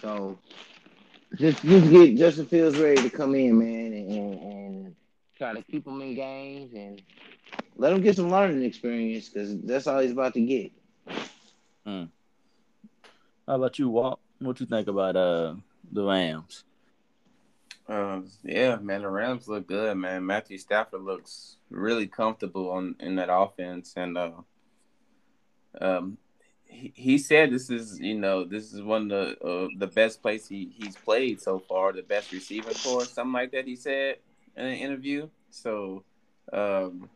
C: So just just get Justin Fields ready to come in, man, and, and, try to keep him in games and let him get some learning experience because that's all he's about to get.
A: How about you, Walt? What you think about uh the Rams?
B: Uh, yeah, man, the Rams look good, man. Matthew Stafford looks really comfortable on in that offense, and uh, um, he, he said this is you know this is one of the uh, the best place he he's played so far, the best receiving core, something like that. He said in an interview. So, um,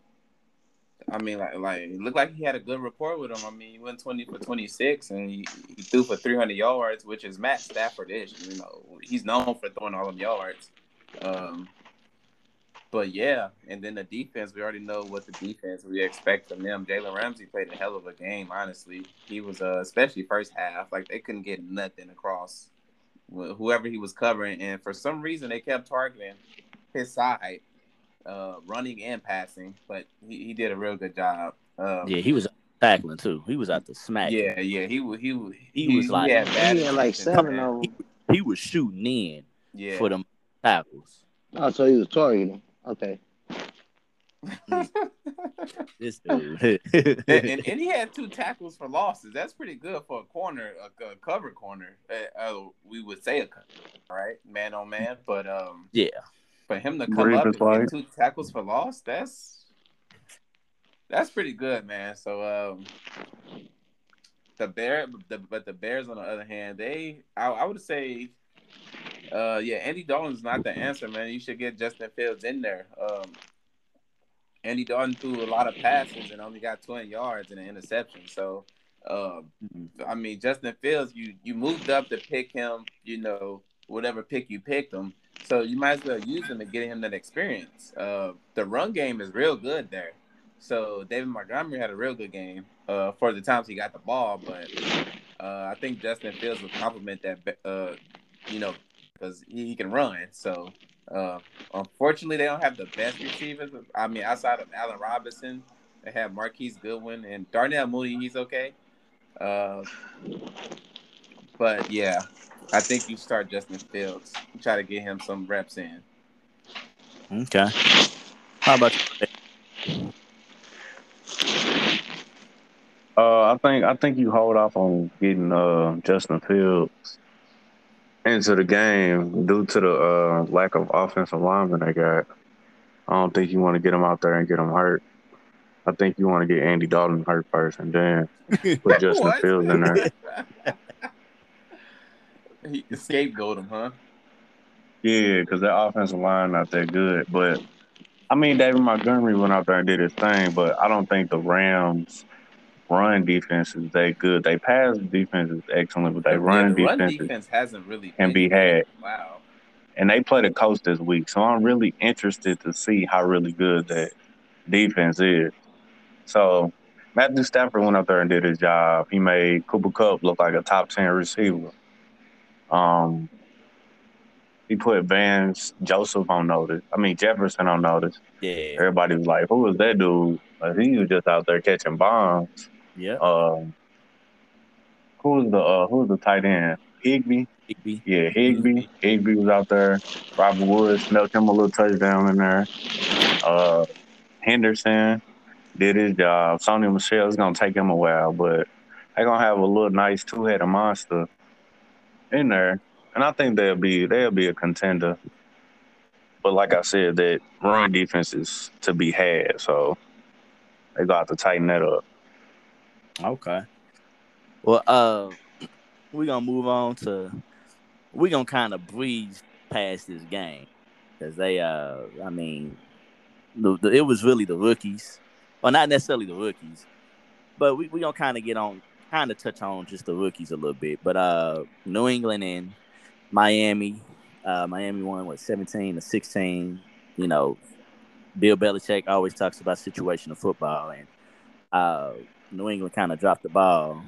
B: I mean, like like it looked like he had a good rapport with him. I mean, he went twenty for twenty six, and he, he threw for three hundred yards, which is Matt Stafford ish. You know, he's known for throwing all them yards. Um, but yeah, and then the defense, we already know what the defense we expect from them. Jalen Ramsey played a hell of a game, honestly. He was, uh, especially first half, like they couldn't get nothing across whoever he was covering, and for some reason they kept targeting his side, uh, running and passing. But he, he did a real good job. Um,
A: Yeah, he was tackling too. He was out the smack.
B: yeah, yeah. He was. he wa-
A: He was like-
B: had
C: He had like seven of them.
A: he was shooting in
B: Yeah.
A: for them tackles.
C: Oh, so he was targeting. Okay. [LAUGHS]
A: This dude. [LAUGHS]
B: and, and, and he had two tackles for losses. That's pretty good for a corner, a, a cover corner. Uh, uh, we would say a cover, right, man on man. But um,
A: yeah,
B: for him to come up and get two tackles for loss, that's that's pretty good, man. So um, the bear, the, but the Bears on the other hand, they I, I would say, uh, yeah, Andy Dalton's not the answer, man. You should get Justin Fields in there. Um, Andy Dalton threw a lot of passes and only got 20 yards and an interception. So, uh, I mean, Justin Fields, you you moved up to pick him, you know, whatever pick you picked him. So you might as well use him to get him that experience. Uh, the run game is real good there. So David Montgomery had a real good game uh, for the times he got the ball, but Uh, I think Justin Fields would complement that. Uh, you know, because he, he can run. So uh, unfortunately, they don't have the best receivers. I mean, outside of Allen Robinson, they have Marquise Goodwin and Darnell Mooney. He's okay. Uh, but yeah, I think you start Justin Fields. Try to get him some reps in.
A: Okay. How about you?
D: Uh, I think I think you hold off on getting uh, Justin Fields into the game due to the uh, lack of offensive linemen they got. I don't think you want to get him out there and get him hurt. I think you want to get Andy Dalton hurt first and then [LAUGHS] put Justin Fields in there. [LAUGHS]
B: he scapegoat him, huh?
D: Yeah, because that offensive line not that good. But I mean, David Montgomery went out there and did his thing, but I don't think the Rams run defense is that good. They pass defense is excellent, but they run
B: Yeah, the
D: defense,
B: defense hasn't really
D: can
B: been
D: be had.
B: Wow.
D: and they play the Colts this week. So I'm really interested to see how really good that defense is. So Matthew Stafford went up there and did his job. He made Cooper Kupp look like a top ten receiver. Um, he put Vance Joseph on notice. I mean Jefferson on notice.
A: Yeah.
D: Everybody was like, "Who was that dude?" Like, he was just out there catching bombs.
A: Yeah.
D: Um, who's the uh, who's the tight end? Higbee.
A: Higbee.
D: Yeah, Higbee. Higbee was out there. Robert Woods snuck him a little touchdown in there. Uh, Henderson did his job. Sony Michel is gonna take him a while, but they're gonna have a little nice two headed monster in there. And I think they'll be they'll be a contender. But like I said, that run defense is to be had, so they got to tighten that up.
A: Okay. Well, uh, we're gonna move on to. We're gonna kind of breeze past this game because they, uh, I mean, the, the, it was really the rookies, well, not necessarily the rookies, but we we gonna kind of get on, kind of touch on just the rookies a little bit. But uh, New England and Miami, uh, Miami won what seventeen to sixteen. You know, Bill Belichick always talks about situational football, and uh, New England kind of dropped the ball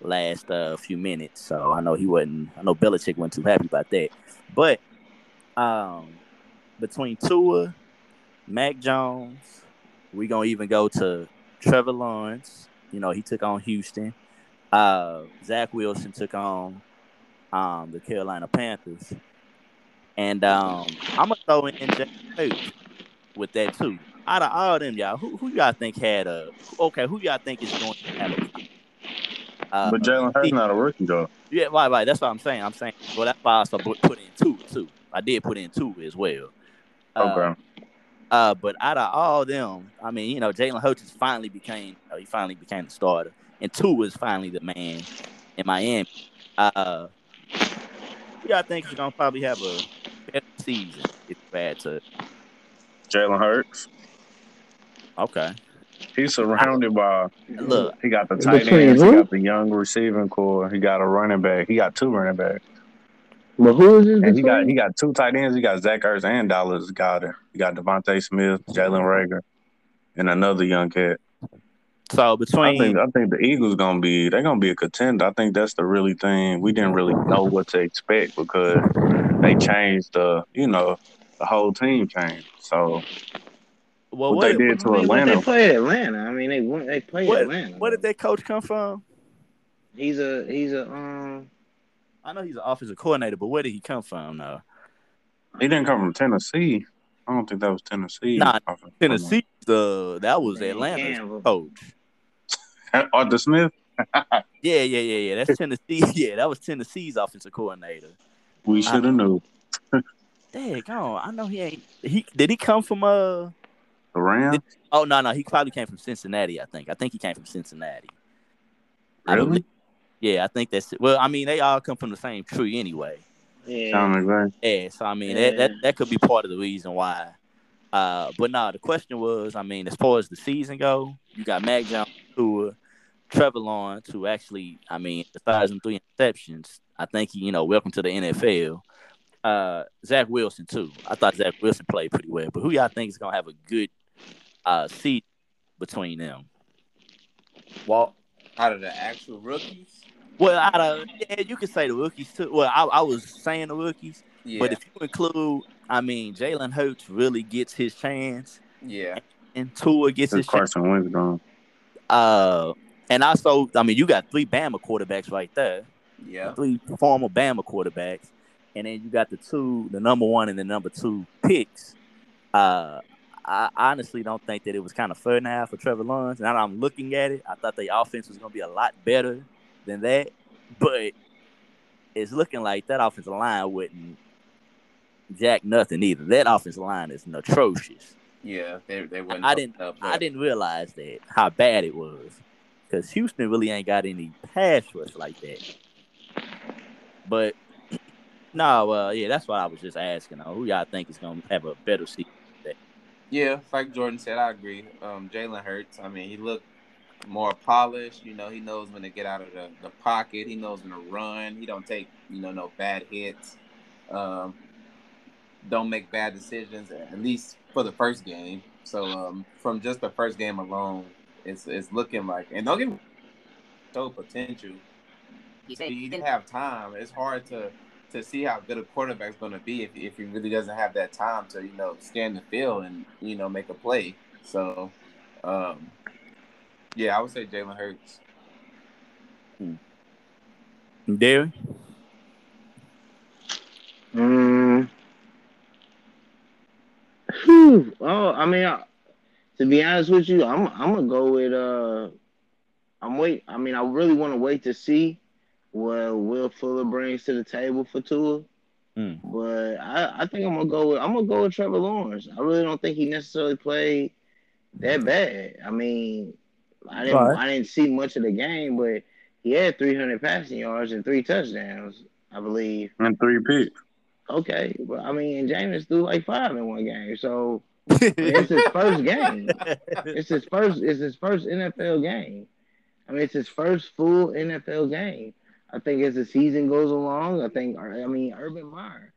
A: last uh, few minutes, so I know he wasn't. I know Belichick wasn't too happy about that. But um, between Tua, Mac Jones, we're gonna even go to Trevor Lawrence. You know, he took on Houston. Uh, Zach Wilson took on um, the Carolina Panthers, and um, I'm gonna throw in Jalen Hurts with that too. Out of all of them, y'all, who who y'all think had a okay? Who y'all think is going to have a uh,
D: But Jalen Hurts not a rookie though.
A: yeah, right, right. That's what I'm saying. I'm saying, well, that's why I also put in Tua, too. I did put in Tua as well. Uh,
D: Okay.
A: uh, but out of all them, I mean, you know, Jalen Hurts finally became, you know, he finally became the starter, and Tua is finally the man in Miami. Uh, who y'all think is gonna probably have a better season if bad to?
D: Jalen Hurts.
A: Okay,
D: He's surrounded by
A: look,
D: he got the tight
E: Between
D: ends, he got the young receiving core, he got a running back, he got two running backs.
E: But who is this
D: And he got
E: between?
D: he got two tight ends, he got Zach Ertz and Dallas Goedert. He got DeVonta Smith, Jalen Reagor, and another young cat.
A: So
D: I
A: between
D: think I think the Eagles gonna be they're gonna be a contender. I think that's the really thing. We didn't really know what to expect because they changed the you know, the whole team changed. So
A: well,
D: what they did
C: I
D: to
C: mean, what
D: Atlanta.
C: they played Atlanta. I mean, they won. They played
A: what,
C: Atlanta.
A: where did that coach come from?
C: He's a he's a um.
A: I know he's an offensive coordinator, but where did he come from? though?
D: He didn't come from Tennessee. I don't think that was Tennessee.
A: Nah, Tennessee, the that was
C: Man,
A: Atlanta's coach. [LAUGHS]
D: Arthur Smith. [LAUGHS]
A: Yeah, yeah, yeah, yeah. That's Tennessee. [LAUGHS] Yeah, that was Tennessee's offensive coordinator.
D: We should have knew.
A: Dang, on. I know he ain't. He did he come from uh?
D: The Rams?
A: Oh no, no, he probably came from Cincinnati. I think. I think he came from Cincinnati.
D: Really?
A: believe- Yeah, I think that's it. Well, I mean, they all come from the same tree anyway.
C: Yeah.
D: Sound like that.
A: Yeah, so I mean, that, that that could be part of the reason why. Uh, but no, the question was, I mean, as far as the season go, you got Mac Jones, Tua, Trevor Lawrence, who actually, I mean, besides them three interceptions, I think he, you know, welcome to the NFL. Uh, Zach Wilson too. I thought Zach Wilson played pretty well, but who y'all think is gonna have a good uh seat between them? Walt.
B: Out of the actual rookies,
A: Well, out of yeah, you could say the rookies too. Well, I, I was saying the rookies,
B: Yeah,
A: but if you include, I mean, Jalen Hurts really gets his chance,
B: yeah,
A: and Tua gets
D: Since
A: his chance.
D: Carson Wentz gone.
A: Uh, and also, I mean, you got three Bama quarterbacks right there,
B: yeah,
A: three former Bama quarterbacks, and then you got the two, the number one and the number two picks. Uh, I honestly don't think that it was kind of fair now for Trevor Lawrence. Now that I'm looking at it, I thought the offense was going to be a lot better than that, but it's looking like that offensive line wouldn't jack nothing either. That offensive line is atrocious.
B: yeah. They they wouldn't.
A: I didn't
B: Up,
A: I didn't realize that how bad it was because Houston really ain't got any pass rush like that. But [CLEARS THROAT] no, uh, yeah, that's why I was just asking uh, who y'all think is gonna have a better season.
B: Yeah, like Jordan said, I agree. Um, Jalen Hurts. I mean, he looked more polished. You know, he knows when to get out of the, the pocket. He knows when to run. He don't take you know no bad hits. Um, don't make bad decisions. At least for the first game. So um, from just the first game alone, it's it's looking like. And don't get me so potential.
F: He said
B: He didn't have time. It's hard to to see how good a quarterback's going to be if, if he really doesn't have that time to you know scan the field and you know make a play. So, um, yeah, I would say Jalen Hurts. Hmm.
A: Derry,
C: Mm. Whew. Oh, I mean, I, to be honest with you, I'm I'm gonna go with uh, I'm wait. I mean, I really want to wait to see what Will Fuller brings to the table for Tua.
A: Mm.
C: But I, I think I'm gonna go with I'm gonna go with Trevor Lawrence. I really don't think he necessarily played that bad. I mean, I didn't
A: Right.
C: I didn't see much of the game, but he had 300 passing yards and three touchdowns, I believe.
D: And three picks.
C: Okay, but I mean, and Jameis threw like five in one game, so it's his [LAUGHS] first game. It's his first. It's his first NFL game. I mean, it's his first full NFL game. I think as the season goes along, I think. I mean, Urban Meyer.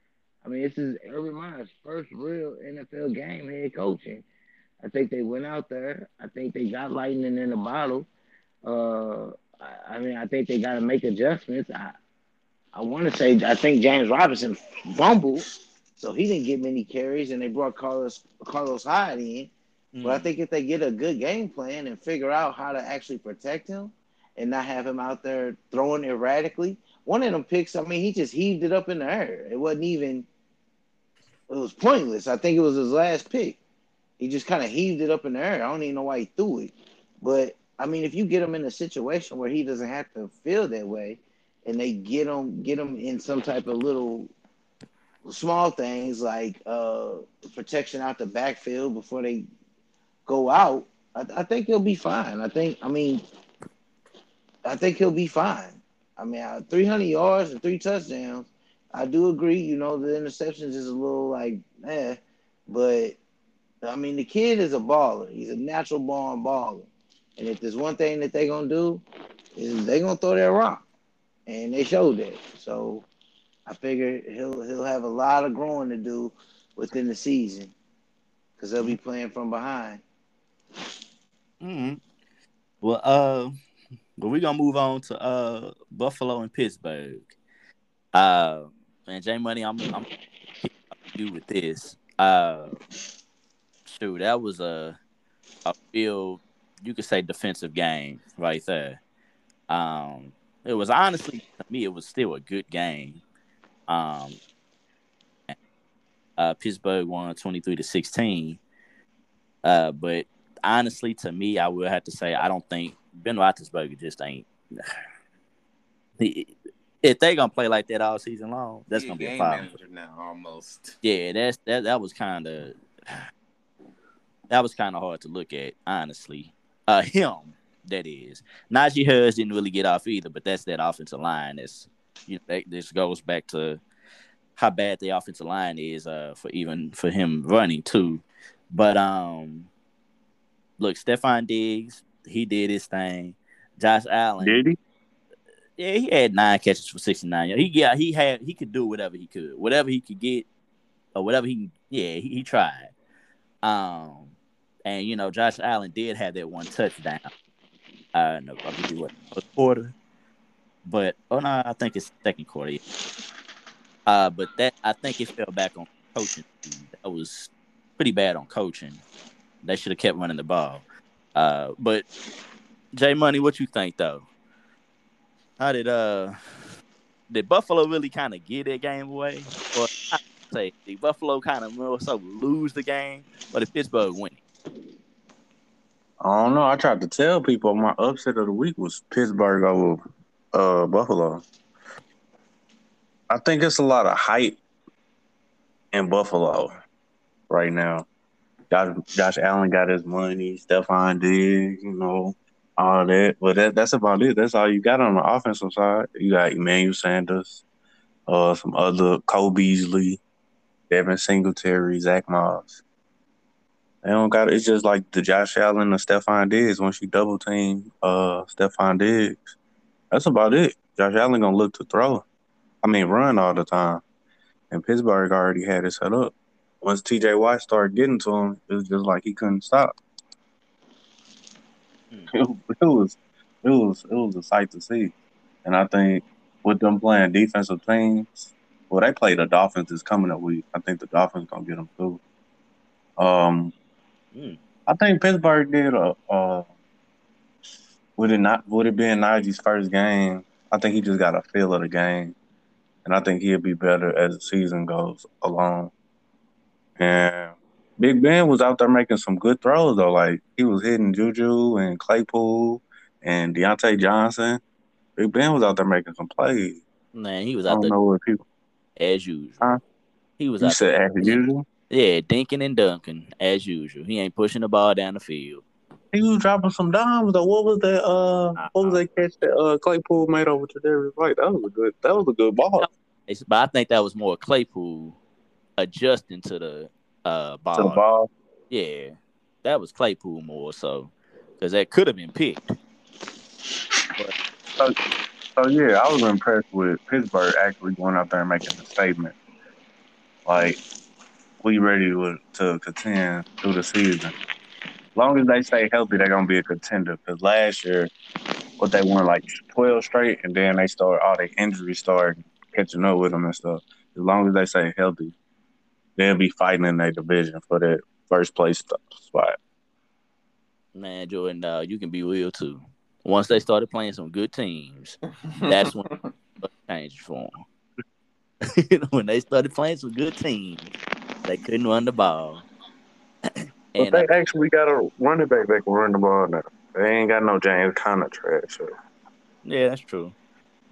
C: I mean, this is Urban Meyer's first real NFL game head coaching. I think they went out there. I think they got lightning in the bottle. Uh, I, I mean, I think they got to make adjustments. I, I want to say I think James Robinson fumbled, so he didn't get many carries, and they brought Carlos Carlos Hyde in. But I mm-hmm. think if they get a good game plan and figure out how to actually protect him and not have him out there throwing erratically, one of them picks, I mean, he just heaved it up in the air. It wasn't even, it was pointless. I think it was his last pick. He just kind of heaved it up in the air. I don't even know why he threw it. But, I mean, if you get him in a situation where he doesn't have to feel that way and they get them get them in some type of little small things like uh, protection out the backfield before they go out, I, I think he'll be fine. I think, I mean, I think he'll be fine. I mean, uh, 300 yards and three touchdowns. I do agree. You know, the interceptions is a little like, eh, but I mean, the kid is a baller. He's a natural born baller. And if there's one thing that they're gonna do, is they're gonna throw that rock, and they showed that. So I figure he'll he'll have a lot of growing to do within the season because they'll be playing from behind.
A: hmm Well, uh, but we're gonna move on to uh Buffalo and Pittsburgh. Uh, and J Money, I'm I'm you with this. Uh, shoot, that was a a real you could say defensive game right there. Um, it was honestly to me, it was still a good game. Um, uh, Pittsburgh won twenty three to sixteen. Uh, but honestly, to me, I will have to say I don't think Ben Roethlisberger just ain't. [SIGHS] He- if they gonna play like that all season long, that's
B: He
A: gonna be a problem.
B: now almost.
A: Yeah, that's that. That was kind of [SIGHS] that was kind of hard to look at, honestly. Uh, him that is. Najee Harris didn't really get off either, but that's that offensive line. That's you know that, this goes back to how bad the offensive line is uh for even for him running too. But um, look, Stefon Diggs, he did his thing. Josh Allen,
D: Did he?
A: yeah, he had nine catches for sixty nine. He yeah, he had he could do whatever he could, whatever he could get, or whatever he yeah he, he tried. Um, and you know Josh Allen did have that one touchdown. Uh, no, I believe what first quarter, but oh no, I think it's second quarter. yeah. Uh, but that I think it fell back on coaching. That was pretty bad on coaching. They should have kept running the ball. Uh, but Jay Money, what you think though? How did uh did Buffalo really kind of get that game away, or I say did Buffalo kind of more so lose the game, or did Pittsburgh win it?
D: I don't know. I tried to tell people my upset of the week was Pittsburgh over uh, Buffalo. I think it's a lot of hype in Buffalo right now. Josh, Josh Allen got his money. Stefon Diggs, you know, all that. But that, that's about it. That's all you got on the offensive side. You got Emmanuel Sanders, uh, some other Cole Beasley, Devin Singletary, Zach Moss. They don't got it's just like the Josh Allen and Stefon Diggs. Once you double team uh Stefon Diggs, that's about it. Josh Allen gonna look to throw. I mean run all the time. And Pittsburgh already had it set up. Once TJ Watt started getting to him, it was just like he couldn't stop. [LAUGHS] It, it was it was it was a sight to see. And I think with them playing defensive teams, well they play the Dolphins this coming up week. I think the Dolphins gonna get them too. Um I think Pittsburgh did a. Uh, would it not? Would it be in Najee's first game? I think he just got a feel of the game, and I think he'll be better as the season goes along. And Big Ben was out there making some good throws though. Like he was hitting Juju and Claypool and Diontae Johnson. Big Ben was out there making some plays.
A: Man, he was
D: I
A: out
D: don't
A: there
D: know if people.
A: as usual.
D: Huh?
A: He was
D: You
A: out
D: said
A: there,
D: as usual.
A: Yeah, dinking and dunking as usual. He ain't pushing the ball down the field.
D: He was dropping some dimes though. What was that? Uh, what was that catch that uh Claypool made over to Darius White? That was a good. That was a good ball.
A: It's, but I think that was more Claypool adjusting to the uh ball.
D: To the ball.
A: Yeah, that was Claypool more so because that could have been picked.
D: So, so yeah, I was impressed with Pittsburgh actually going out there and making a statement. Like we ready to, to contend through the season. As long as they stay healthy, they're gonna be a contender. Because last year, what they won like twelve straight, and then they start all the injuries start catching up with them and stuff. As long as they stay healthy, they'll be fighting in their division for that first place spot.
A: Man, Jordan, uh, you can be real too. Once they started playing some good teams, that's when [LAUGHS] it changed for them. [LAUGHS] when they started playing some good teams, they couldn't run the ball. [CLEARS THROAT]
D: But
A: and uh,
D: they actually got a running back that can run the ball now. They ain't got no James Conner trash. So.
A: yeah, that's true.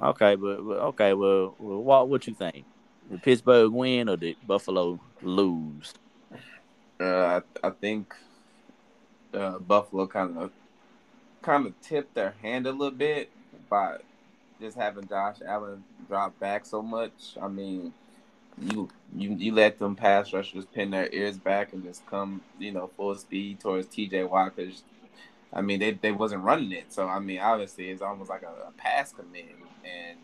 A: Okay, but, but okay, well, well, what what you think? Did Pittsburgh win or did Buffalo lose?
B: Uh, I, I think uh, Buffalo kind of kind of tipped their hand a little bit by just having Josh Allen drop back so much. I mean, you you you let them pass rushers pin their ears back and just come, you know, full speed towards T.J. Watt. 'cause, I mean, they they wasn't running it, so I mean, obviously, it's almost like a, a pass command, and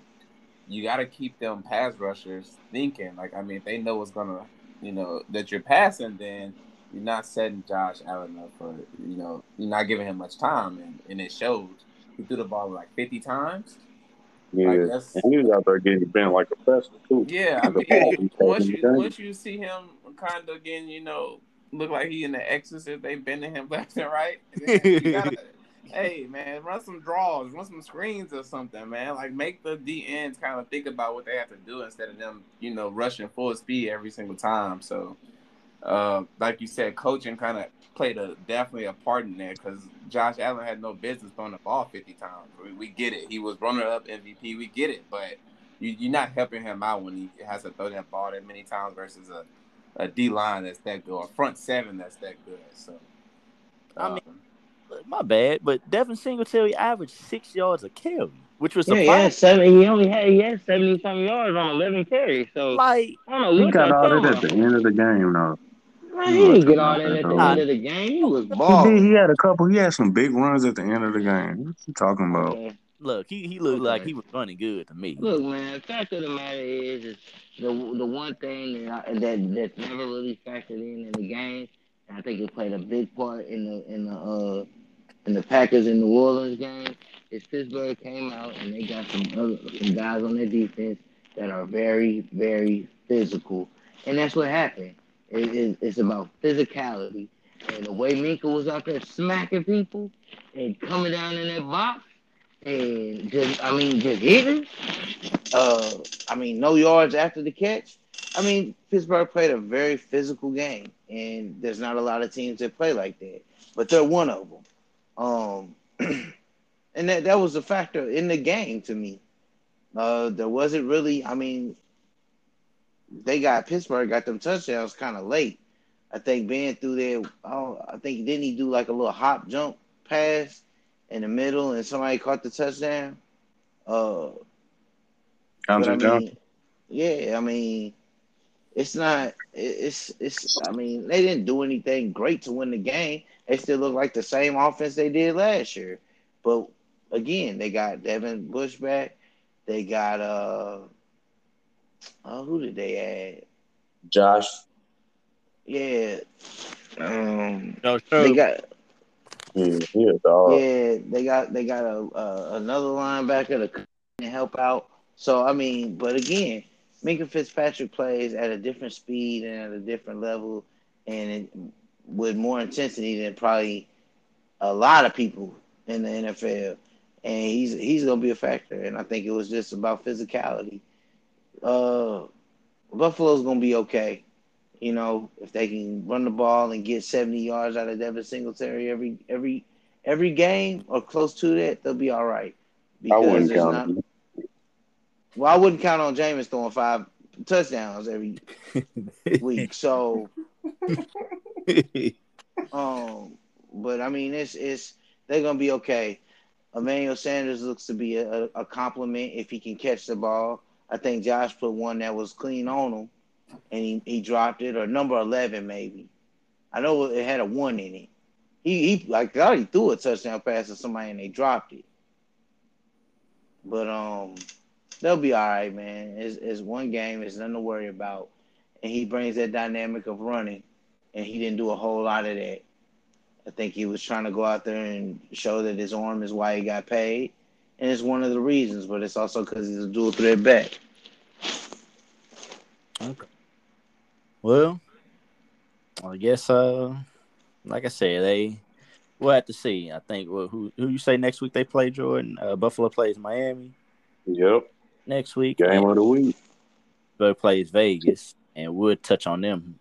B: you got to keep them pass rushers thinking. Like, I mean, if they know what's gonna, you know, that you're passing, then you're not setting Josh Allen up for, you know, you're not giving him much time, and, and it showed. He threw the ball like 50 times.
D: Yeah,
B: Like,
D: and he was out there getting bent like a professor too.
B: Yeah, I mean, [LAUGHS] once you
D: the
B: once you see him kind of again, you know, look like he in the Exorcist, they bending him [LAUGHS] left and right. then gotta- [LAUGHS] hey man, run some draws, run some screens or something, man. Like make the D ends kind of think about what they have to do instead of them, you know, rushing full speed every single time. So, uh, like you said, coaching kind of played a definitely a part in there because Josh Allen had no business throwing the ball fifty times. We, we get it. He was runner up MVP. We get it, but you, you're not helping him out when he has to throw that ball that many times versus a, a D line that's that good, or a front seven that's that good. So,
A: I mean,
B: um,
A: My bad, but Devin Singletary averaged six yards a carry, which was
E: Yeah, he had seven. He only had he had seventy something yards on eleven carries. So
A: Like,
E: I don't know
D: He got
E: y'all
D: all
E: talking
D: that at the end of the game, though.
E: Man, he didn't get all that at the end of the game. He was
D: He did. He had a couple. He had some big runs at the end of the game. What you talking about?
E: Okay.
A: look, he, he looked like he was running good to me.
E: Look, man. The fact of the matter is, is the the one thing that I, that that's never really factored in in the game, and I think it played a big part in the in the uh in the Packers in New Orleans game is Pittsburgh came out and they got some other some guys on their defense that are very very physical, and that's what happened. It, it, it's about physicality, and the way Minkah was out there smacking people and coming down in that box and just I mean just hitting.
C: Uh, I mean, no yards after the catch. I mean, Pittsburgh played a very physical game, and there's not a lot of teams that play like that, but they're one of them. Um, [CLEARS THROAT] and that that was a factor in the game to me. Uh, there wasn't really. I mean, they got Pittsburgh got them touchdowns kind of late. I think being through there, oh, I think didn't he do like a little hop jump pass in the middle and somebody caught the touchdown? Uh, I mean, yeah, I mean, it's not. It's it's. I mean, they didn't do anything great to win the game. They still look like the same offense they did last year. But again, they got Devin Bush back. They got uh, uh who did they add?
D: Josh.
C: Yeah, um,
A: No,
C: they got
D: Yeah, he dog.
C: yeah, they got they got a, a another linebacker to help out. So I mean, but again, Minkah Fitzpatrick plays at a different speed and at a different level, and it, with more intensity than probably a lot of people in the NFL. And he's he's gonna be a factor. And I think it was just about physicality. Uh, Buffalo's gonna be okay. You know, if they can run the ball and get 70 yards out of Devin Singletary every every every game or close to that, they'll be all right.
D: I wouldn't count
C: not- Well, I wouldn't count on Jameis throwing five touchdowns every [LAUGHS] week. So, [LAUGHS] um, but I mean, it's it's they're gonna be okay. Emmanuel Sanders looks to be a, a compliment if he can catch the ball. I think Josh put one that was clean on him, and he, he dropped it, or number eleven maybe. I know it had a one in it. He he like thought he threw a touchdown pass to somebody and they dropped it. But um, they'll be all right, man. It's, it's one game. It's nothing to worry about, and he brings that dynamic of running, and he didn't do a whole lot of that. I think he was trying to go out there and show that his arm is why he got paid, and it's one of the reasons. But it's also because he's a dual threat back.
A: Okay. Well, I guess uh, like I said, they we'll have to see. I think well, who who you say next week they play Jordan? Uh, Buffalo plays Miami
D: Yep.
A: next week.
D: Game of the week.
A: Pittsburgh plays Vegas, and we'll touch on them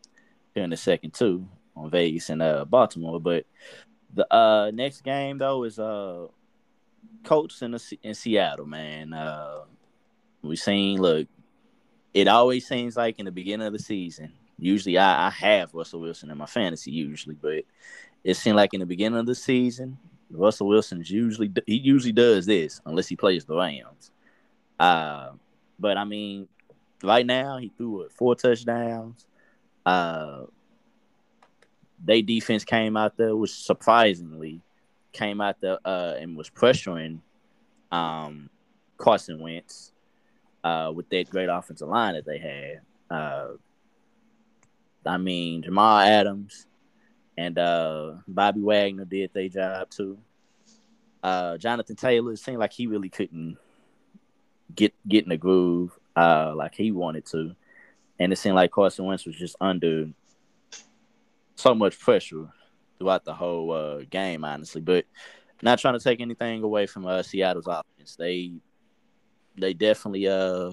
A: here in a second too on Vegas and uh Baltimore. But the uh next game though is uh Colts in the, in Seattle, man. Uh, we seen look, it always seems like in the beginning of the season. Usually, I, I have Russell Wilson in my fantasy usually, but it seemed like in the beginning of the season, Russell Wilson's usually he usually does this unless he plays the Rams. Uh, but I mean, right now he threw what, four touchdowns. Uh, they defense came out there, was surprisingly came out there uh, and was pressuring um, Carson Wentz uh, with that great offensive line that they had. Uh, I mean, Jamal Adams and uh, Bobby Wagner did their job too. Uh, Jonathan Taylor seemed like he really couldn't get get in the groove uh, like he wanted to, and it seemed like Carson Wentz was just under so much pressure throughout the whole uh, game, honestly. But not trying to take anything away from uh, Seattle's offense. They they definitely uh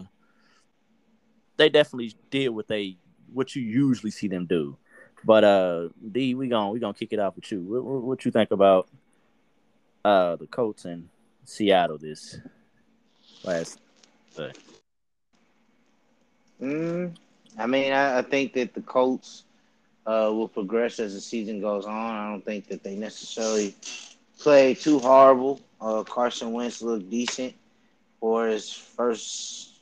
A: they definitely did what they what you usually see them do. But uh D, we gonna we gonna kick it off with you. What, what, you think about uh the Colts in Seattle this last uh,
C: Mm, I mean, I, I think that the Colts uh, will progress as the season goes on. I don't think that they necessarily play too horrible. Uh, Carson Wentz looked decent for his first,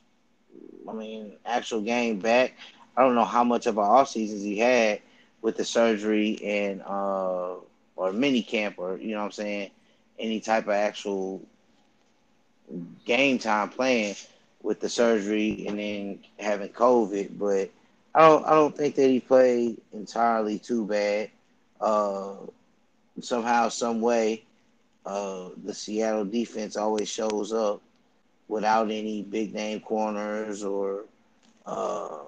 C: I mean, actual game back. I don't know how much of an off seasons he had with the surgery and uh, or mini camp or you know what I'm saying, any type of actual game time playing with the surgery and then having COVID, but I don't I don't think that he played entirely too bad. Uh, somehow, some way, uh, the Seattle defense always shows up without any big name corners or uh,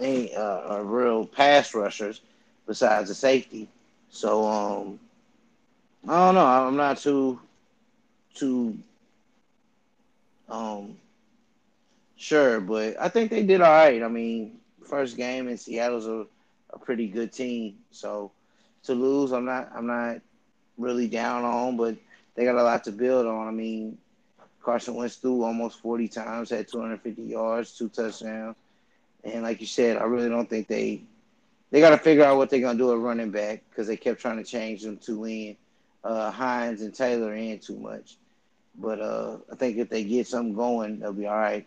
C: any uh, real pass rushers besides the safety. So um, I don't know. I'm not too too um sure, but I think they did all right. I mean, first game in Seattle's a, a pretty good team, so to lose, I'm not I'm not really down on, but they got a lot to build on. I mean, Carson Wentz threw almost 40 times, had 250 yards, two touchdowns, and like you said, I really don't think they they got to figure out what they're gonna do at running back because they kept trying to change them to in uh, Hines and Taylor in too much. But uh, I think if they get something going, they'll be all right.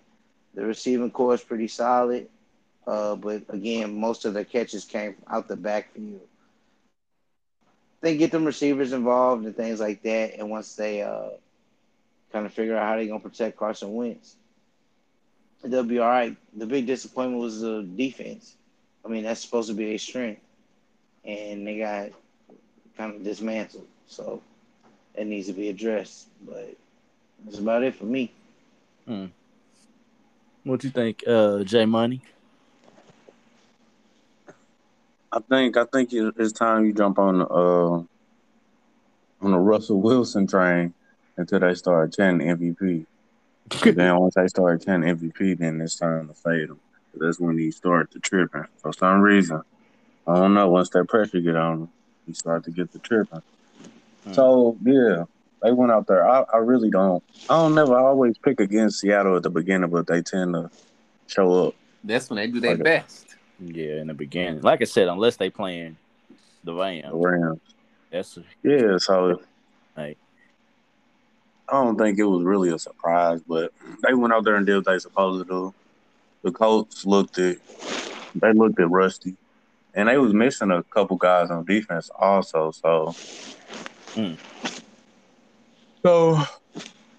C: The receiving core is pretty solid, uh, but again, most of the catches came out the backfield. They get them receivers involved and things like that, and once they uh, kind of figure out how they're gonna protect Carson Wentz, they'll be all right. The big disappointment was the defense. I mean, that's supposed to be a strength, and they got kind of dismantled. So it needs to be addressed. But that's about it for me.
A: Hmm. What you think, uh, J Money?
D: I think I think it's time you jump on uh on the Russell Wilson train until they start chanting MVP. [LAUGHS] then once they start chanting MVP, then it's time to fade them. That's when he start to tripping for some reason. I don't know. Once that pressure get on him, he start to get the tripping. Hmm. So yeah, they went out there. I, I really don't. I don't never. I always pick against Seattle at the beginning, but they tend to show up.
B: That's when they do their like best.
A: Yeah, in the beginning. Like I said, unless they playing the Rams.
D: The Rams.
A: That's
D: yeah. So
A: like,
D: I don't think it was really a surprise, but they went out there and did what they supposed to do. The Colts looked at they looked at Rusty, and they was missing a couple guys on defense also. So
A: Mm.
D: So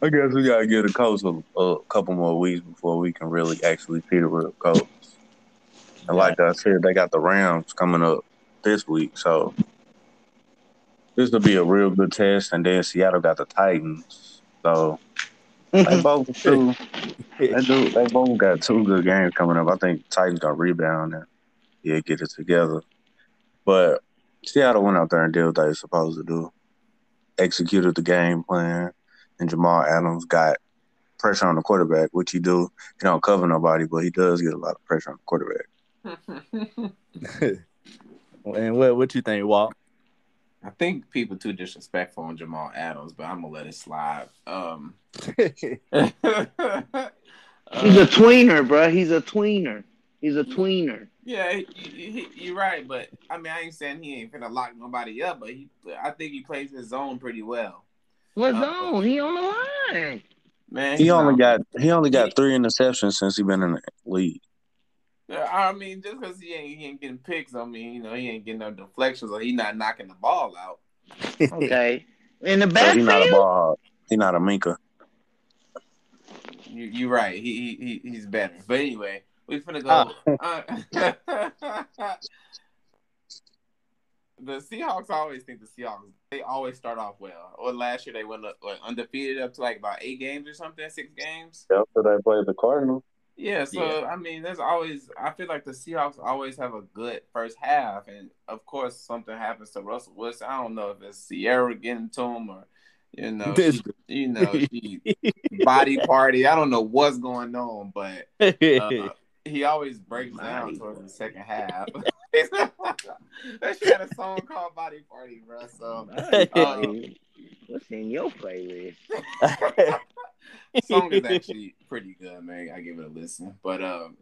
D: I guess we gotta get a coach a, a, couple more weeks before we can really actually see the real coach. And like I said, they got the Rams coming up this week, so this will be a real good test. And then Seattle got the Titans, so they mm-hmm. both two. They do. [LAUGHS] They both got two good games coming up. I think Titans gonna rebound and yeah, get it together. But Seattle went out there and did what they were supposed to do executed the game plan, and Jamal Adams got pressure on the quarterback, which he do. He don't cover nobody, but he does get a lot of pressure on the quarterback. [LAUGHS]
A: and what what you think, Walt?
B: I think people too disrespectful on Jamal Adams, but I'm gonna let it slide. Um, [LAUGHS] [LAUGHS]
C: He's a tweener, bro. He's a tweener. He's a tweener.
B: Yeah, he, he, you're right, but I mean, I ain't saying he ain't finna lock nobody up, but he, I think he plays his zone pretty well.
C: What uh, zone? He on the line.
B: Man,
D: he only got he only got he, three interceptions since he been in the league.
B: I mean, just because he ain't he ain't getting picks, I mean, you know, he ain't getting no deflections, or he not knocking the ball out. [LAUGHS]
C: okay, in the backfield,
D: so he not a ball. He not a Minkah.
B: You you right. He he he's better. But anyway, we finna go. Uh, [LAUGHS] the Seahawks always think the Seahawks. They always start off well. Or last year they went up, like, undefeated up to like about eight games or something, six games.
D: After they played the Cardinals.
B: Yeah, so yeah. I mean, there's always. I feel like the Seahawks always have a good first half, and of course, something happens to Russell Wilson. I don't know if it's Ciara getting to him or you know, [LAUGHS] she, you know, she [LAUGHS] body party. I don't know what's going on, but uh, he always breaks down towards the second half. [LAUGHS] [LAUGHS] she had a song called Body Party, bro. So um,
C: what's in your playlist? [LAUGHS]
B: song is actually pretty good, man. I give it a listen. But um,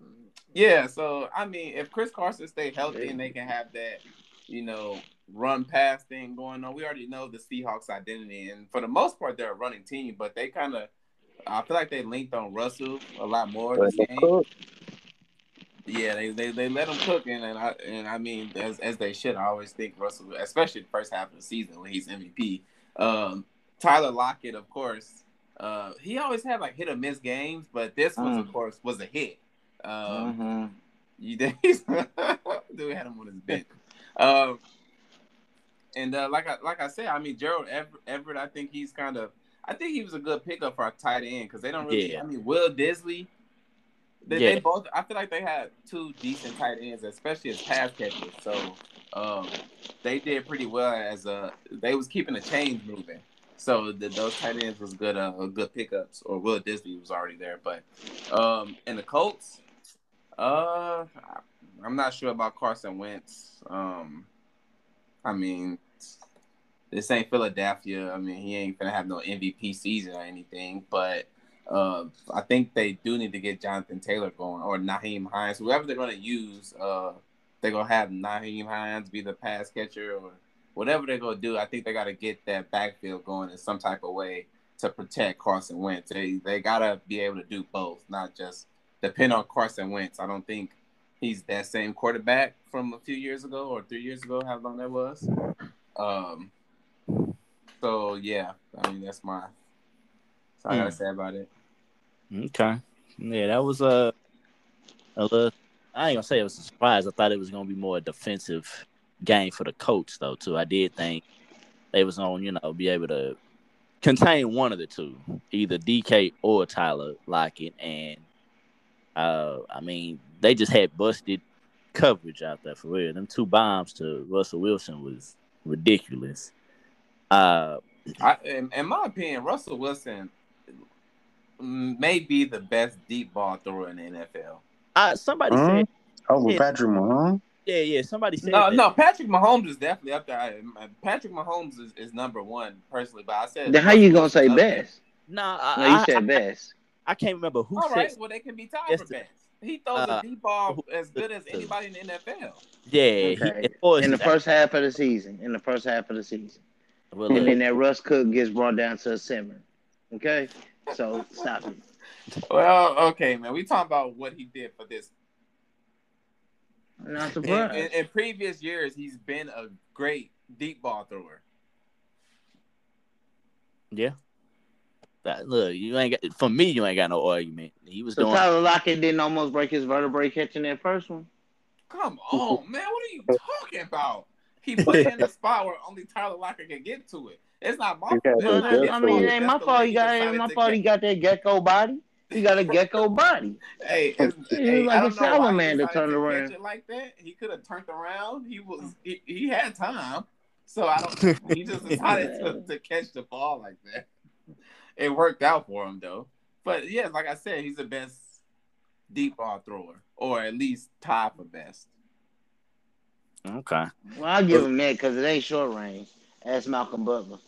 B: yeah, so I mean, if Chris Carson stay healthy and they can have that, you know, run pass thing going on, we already know the Seahawks identity, and for the most part, they're a running team, but they kind of. I feel like they linked on Russell a lot more this game. Yeah, they, they, they let him cook, and, and I and I mean as as they should. I always think Russell, especially the first half of the season when he's MVP. Um, Tyler Lockett, of course, uh, he always had like hit or miss games, but this one, mm. of course, was a hit. Um, mm-hmm. You [LAUGHS] dude had him on his bench. Um, And uh, like I like I said, I mean Gerald Everett, Everett I think he's kind of I think he was a good pickup for a tight end because they don't really.
A: Yeah.
B: I mean, Will Dissly. They,
A: Yeah.
B: they both. I feel like they had two decent tight ends, especially as pass catchers. So um, they did pretty well as a. They was keeping the chains moving. So the, those tight ends was good. Uh, good pickups. Or Will Dissly was already there, but um, and the Colts. Uh, I'm not sure about Carson Wentz. Um, I mean, this ain't Philadelphia. I mean, he ain't gonna have no MVP season or anything, but uh, I think they do need to get Jonathan Taylor going or Nyheim Hines, whoever they're gonna use. Uh, they're gonna have Nyheim Hines be the pass catcher or whatever they're gonna do. I think they gotta get that backfield going in some type of way to protect Carson Wentz. They they gotta be able to do both, not just depend on Carson Wentz. I don't think he's that same quarterback from a few years ago or three years ago, how long that was. Um, so yeah, I mean that's my that's all I gotta
A: Hmm.
B: say about it.
A: Okay. Yeah, that was a a little. I ain't gonna say it was a surprise. I thought it was gonna be more a defensive game for the coach, though. Too, I did think they was gonna, you know, be able to contain one of the two, either DK or Tyler Lockett, and uh, I mean, they just had busted coverage out there for real. Them two bombs to Russell Wilson was ridiculous. Uh,
B: I, in, in my opinion, Russell Wilson may be the best deep ball thrower in the NFL.
A: uh somebody
D: Huh?
A: said,
D: Over
A: Yeah.
D: Patrick Mahomes.
A: yeah, yeah, somebody said,
B: No,
A: that.
B: no, Patrick Mahomes is definitely up there. I- Patrick Mahomes is, is number one personally, but I said
E: Then how you gonna say
B: Russell Wilson's
E: best?
A: Nah,
E: No, you
A: I,
E: said
A: I,
E: best.
A: I can't remember who
B: All
A: said.
B: right, well they can be tied for best. He throws
A: uh,
B: a deep ball as good as anybody in the NFL.
A: Yeah,
E: Okay.
A: as far as
E: In the
A: his-
E: first half of the season. In the first half of the season.
A: well,
E: And then that Russ Cook gets brought down to a simmer. Okay? So stop it.
B: Well, okay, man. We talking about what he did for this.
E: I'm not
B: In,
E: surprised.
B: in, in previous years, he's been a great deep ball thrower.
A: yeah. That- look, you ain't got for me. You ain't got no argument. He was
E: so
A: doing.
E: Tyler Lockett didn't almost break his vertebrae catching that first one.
B: Come [LAUGHS] on, man. What are you talking about? He put it in the spot where only Tyler Lockett can get to it. It's not my fault.
D: got
E: Well,
B: That's
D: to
B: not his
E: I mean, it ain't my
B: That's
E: fault.
B: way
E: He got it. My fault.
B: catch-
E: He got that gecko body. He got a gecko body.
B: Hey, it's, [LAUGHS]
E: He
B: hey,
E: like
B: I
E: a
B: don't know
E: salamander turned around.
B: catch like that. He could have turned around. He was he, he had time, so I don't. [LAUGHS] He just decided to, to catch the ball like that. It worked out for him though. But yeah, like I said, he's the best deep ball thrower, or at least tied for best.
A: Okay,
E: Well, I'll give him that because it ain't short range. Ask Malcolm Butler.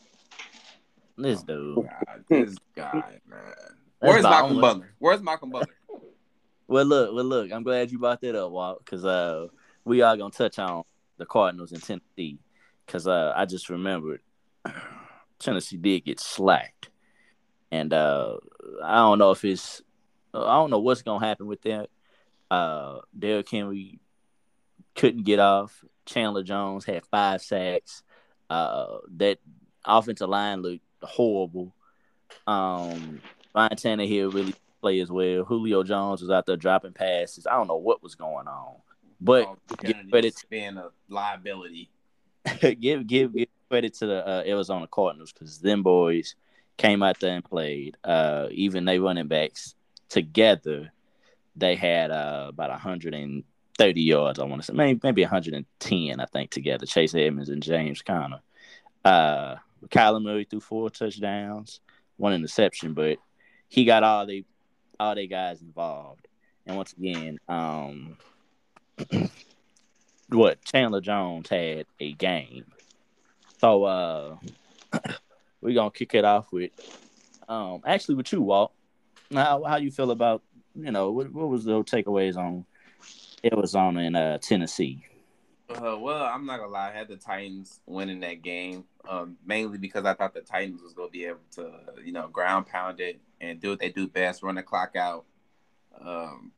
A: This dude.
B: God, this guy, man.
A: That's
B: Where's Malcolm
A: only-
B: Butler? Where's Malcolm Butler?
A: Well, look, well, look. I'm glad you brought that up, Walt, because uh, we are gonna touch on the Cardinals in Tennessee, because uh, I just remembered [SIGHS] Tennessee did get slacked, and uh, I don't know if it's, I don't know what's gonna happen with that. Uh, Derrick Henry couldn't get off. Chandler Jones had five sacks. Uh, that offensive line looked horrible. Um, Ryan Tannehill really play as well. Julio Jones was out there dropping passes. I don't know what was going on, but
B: Oh,
A: give credit
B: being a liability. [LAUGHS]
A: give give give credit to the uh, Arizona Cardinals because them boys came out there and played. Uh, even they running backs together, they had uh, about 130 yards. I want to say maybe maybe 110. I think together. Chase Edmonds and James Conner. Uh, Kyler Murray threw four touchdowns, one interception, but he got all the all they guys involved. And once again, um, [CLEARS THROAT] what Chandler Jones had a game. So uh [CLEARS THROAT] we're gonna kick it off with um actually with you, Walt. How how you feel about you know what, what was the takeaways on Arizona and uh Tennessee?
B: Uh, well, I'm not gonna lie. I had the Titans winning that game, um, mainly because I thought the Titans was gonna be able to, you know, ground pound it and do what they do best, run the clock out. Um,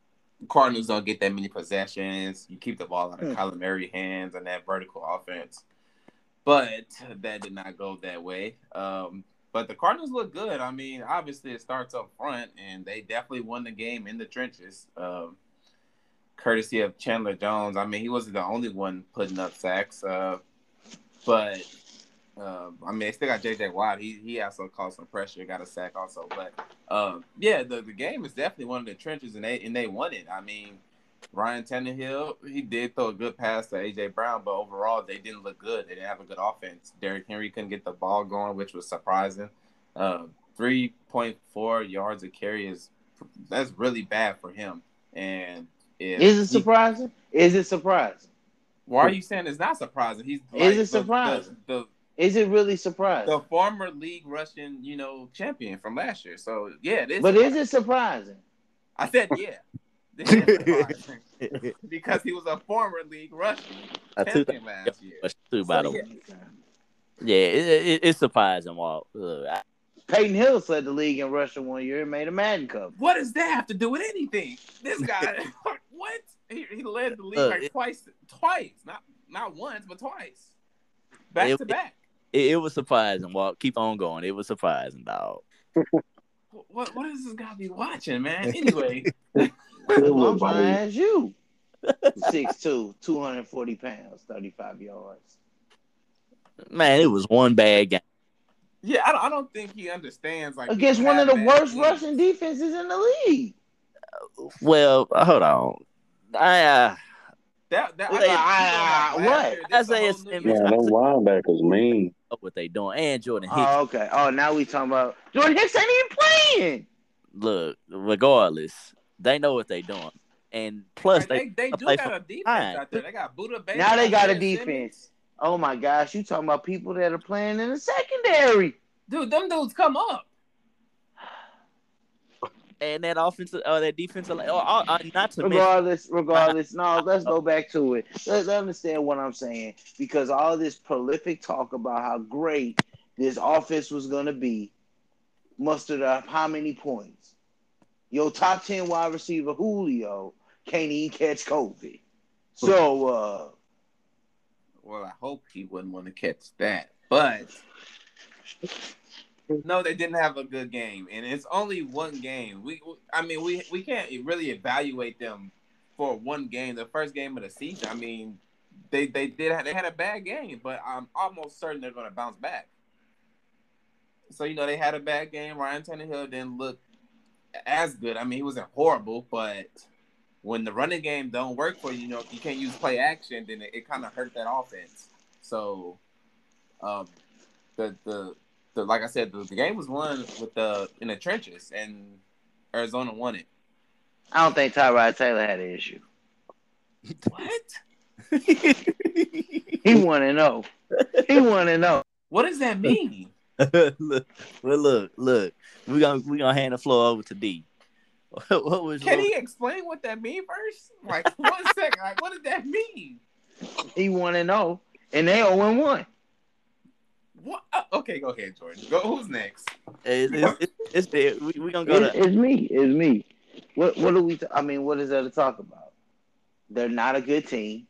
B: Cardinals don't get that many possessions. You keep the ball out of
E: Hmm.
B: Kyler Murray hands and that vertical offense, but that did not go that way. Um, but the Cardinals look good. I mean, obviously it starts up front, and they definitely won the game in the trenches. Um, courtesy of Chandler Jones. I mean, he wasn't the only one putting up sacks. Uh, but um, I mean, they still got JJ Watt. He he also caused some pressure, got a sack also. But um, yeah, the, the game is definitely one of the trenches, and they and they won it. I mean, Ryan Tannehill, he did throw a good pass to AJ Brown, but overall they didn't look good. They didn't have a good offense. Derrick Henry couldn't get the ball going, which was surprising. Uh, Three point four yards a carry is that's really bad for him. And
C: is it surprising? He, is it surprising?
B: Why are you saying it's not surprising? He's
C: like is it surprising? The, the, is it really surprising?
B: The former league rushing, you know, champion from last year. So yeah, it is.
C: But surprising. is it surprising?
B: I said yeah. [LAUGHS] [LAUGHS] because he was a former league rushing champion last year. Too,
A: by so, the way. Yeah, yeah it, it, it's surprising, Walt. I,
C: Peyton Hillis led the league in Russia one year and made a Madden Cup.
B: What does that have to do with anything? This guy, [LAUGHS] what? He, he, led the league uh, like it, twice, twice, not not once, but twice, back it, to back.
A: It, it, was surprising. Well, keep on going. It was surprising, dog.
B: what what does this guy be watching, man? Anyway,
C: I'm fine as you. 6'2", 240 pounds, 35 yards.
A: Man, it was one bad game.
B: Yeah, I don't, I don't think he understands like
C: against one of the worst teams. rushing defenses in the league.
A: Well, hold on. I uh,
B: that, that, I,
C: I, what?
A: I say it's
D: yeah, those linebackers mean.
A: What they doing? And Jordan
C: Hicks. Oh, okay. Oh, now we talking about Jordan Hicks ain't even playing.
A: Look, regardless, they know what they doing, and plus
B: they they, they do got a defense fine. out there. They got Budda Baker.
C: Now they got a defense. Simmons. Oh my gosh, you talking about people that are playing in the secondary?
B: Dude, them dudes come up.
A: And that offensive, uh, that defensive, uh, uh, not to
C: regardless, mention. regardless. [LAUGHS] no, [LAUGHS] let's go back to it. Let's understand what I'm saying because all this prolific talk about how great this offense was going to be mustered up how many points? Your top ten wide receiver Julio can't even catch COVID. So, uh,
B: well, I hope he wouldn't want to catch that. But no, they didn't have a good game, and it's only one game. We, I mean, we we can't really evaluate them for one game, the first game of the season. I mean, they they did have, they had a bad game, but I'm almost certain they're going to bounce back. So you know, they had a bad game. Ryan Tannehill didn't look as good. I mean, he wasn't horrible, but when the running game don't work for you, you know, if you can't use play action, then it, it kind of hurt that offense. So, um, the, the the like I said, the, the game was won with the in the trenches, and Arizona won it.
C: I don't think Tyrod Taylor had an issue.
B: What?
C: he want to oh. know. He want to oh. know.
B: What does that mean? [LAUGHS]
A: look, well, look, look. We gonna we gonna hand the floor over to D. [LAUGHS]
B: what was? Can what? he explain what that mean first? Like one [LAUGHS] second. Like what does that mean?
C: He want to oh, know, and they zero and one.
B: What? Uh, okay, go ahead, Jordan. Go. Who's next?
A: It's it's, it's, it's we we gonna go.
C: It's, to... it's me. It's me. What what do we? T- I mean, what is there to talk about? They're not a good team.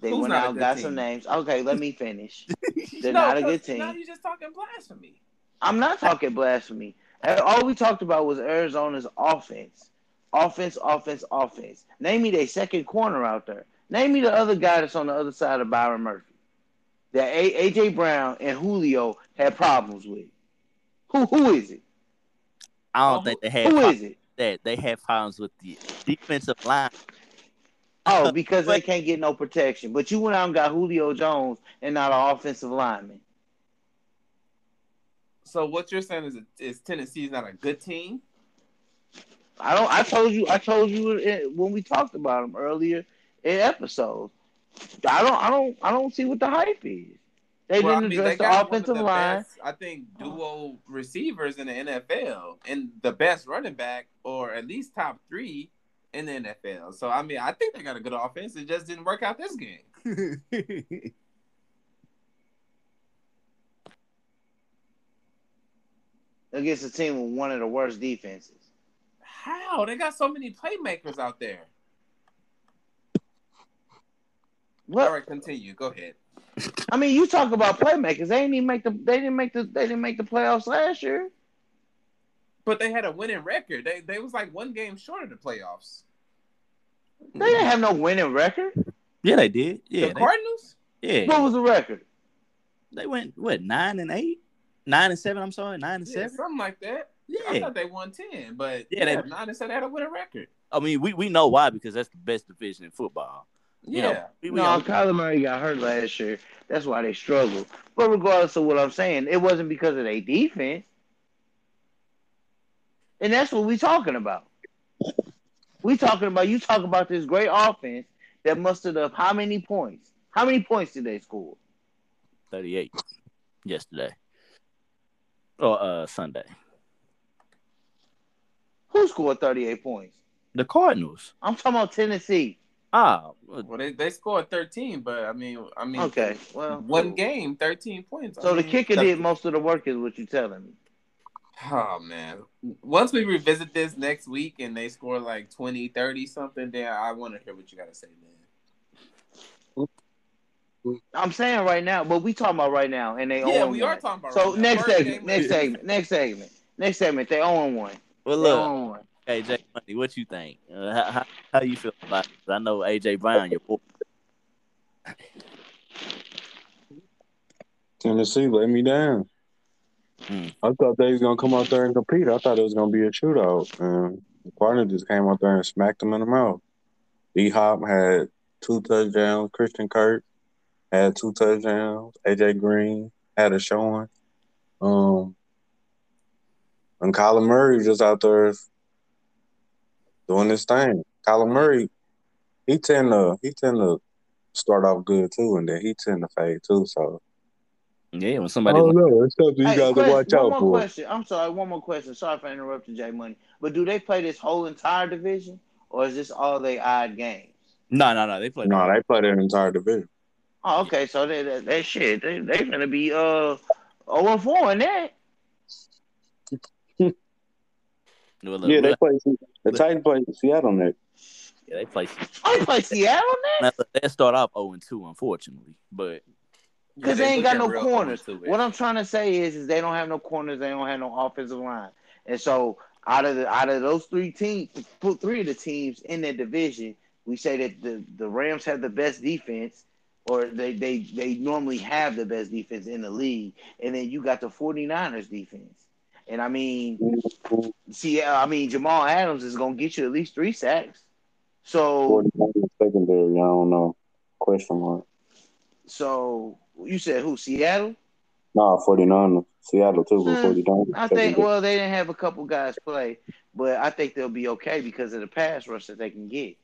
C: They Who's went out, got team? some names. Okay, let me finish. [LAUGHS] They're no, not a good team.
B: Now you just talking blasphemy.
C: I'm not talking blasphemy. All we talked about was Arizona's offense. Offense, offense, offense. Name me their second corner out there. Name me the other guy that's on the other side of Byron Murphy. That A- AJ Brown and Julio had problems with. Who who is it?
A: I don't think they had.
C: Who is it?
A: That they have problems with the defensive line.
C: Oh, because they can't get no protection. But you went out and got Julio Jones and not an offensive lineman.
B: So what you're saying is is Tennessee is not a good team?
C: I don't. I told you. I told you when we talked about them earlier in episodes. I don't. I don't. I don't see what the hype is. They well, didn't I mean, address they the offensive the line.
B: Best, I think duo receivers in the NFL and the best running back, or at least top three in the NFL. So I mean, I think they got a good offense. It just didn't work out this game. [LAUGHS]
C: against a team with one of the worst defenses.
B: How? They got so many playmakers out there. What? All right, continue. Go ahead.
C: I mean, you talk about playmakers. They didn't even make the. They didn't make the. They didn't make the playoffs last year.
B: But they had a winning record. They they was like one game short of the playoffs.
C: They didn't have no winning record.
A: Yeah, they did. Yeah,
B: the Cardinals.
A: Yeah.
C: What was the record?
A: They went what nine and eight, nine and seven. I'm sorry, nine and
B: Yeah,
A: seven.
B: something like that. Yeah, I
A: Yeah,
B: thought they won ten, but
A: Yeah,
B: yeah,
A: they-
B: nine and seven had to win a record.
A: I mean we, we know why because that's the best division in football. You
B: Yeah,
A: know, we, we
C: No,
A: all-
C: Kyler Murray got hurt last year. That's why they struggled. But regardless of what I'm saying, it wasn't because of their defense. And that's what we're talking about. We talking about you talk about this great offense that mustered up how many points? How many points did they score?
A: 38 yesterday or uh Sunday.
C: Who scored 38 points?
A: The Cardinals.
C: I'm talking about Tennessee.
A: Ah,
B: well they, they scored thirteen, but I mean, I mean,
C: Okay, well,
B: one game, thirteen points. I
C: So the
B: mean,
C: kicker did most of the work, is what you're telling me.
B: Oh man. Once we revisit this next week and they score like 20, 30 something, then I want to hear what you got to say, man.
C: I'm saying right now, but we talking about right now, and they
B: Yeah,
C: own
B: we
C: one.
B: are talking about
C: So
B: right now.
C: next segment, next segment, next segment, next segment. They own one.
A: well
C: They
A: look,
C: own one.
A: AJ Money, what you think? Uh, how, how how you feel about it? I know AJ Brown, your boy.
D: Tennessee let me down.
A: Hmm.
D: I thought they was gonna come out there and compete. I thought it was gonna be a shootout. And the partner just came out there and smacked them in the mouth. D Hop had two touchdowns. Christian Kirk had two touchdowns. AJ Green had a showing. Um, and Kyler Murray was just out there doing his thing. Kyler Murray, he tend to he tend to start off good too, and then he tend to fade too. So
A: Yeah, when somebody
D: don't know. It's something you
C: Hey,
D: got to watch
C: one
D: out
C: more
D: for.
C: question. I'm sorry, one more question. Sorry for interrupting Jay Money. But do they play this whole entire division, or is this all they odd games?
A: No, no, no. They play.
D: No, they play their entire division.
C: Oh, okay. So they that, they shit. They they gonna be uh 0 and 4 in that.
A: Well, look,
D: Yeah, they play. The Titans play Seattle next.
A: yeah, they play.
C: Oh, they play Seattle next
A: they start off 0 and 2, unfortunately. But
C: because
B: Yeah,
C: they ain't got no
B: looking real
C: corners.
B: Oh forward to it.
C: What I'm trying to say is, is they don't have no corners. They don't have no offensive line, and so out of the out of those three teams, put three of the teams in that division, we say that the the Rams have the best defense. Or they, they, they normally have the best defense in the league. And then you got the 49ers defense. And I mean, see, I mean, Jamal Adams is going to get you at least three sacks. So,
D: secondary, I don't know. Question mark.
C: so you said who? Seattle?
D: Nah, 49ers. Seattle too, but
C: Hmm.
D: 49ers.
C: I think. Well, they didn't have a couple guys play, but I think they'll be okay because of the pass rush that they can get.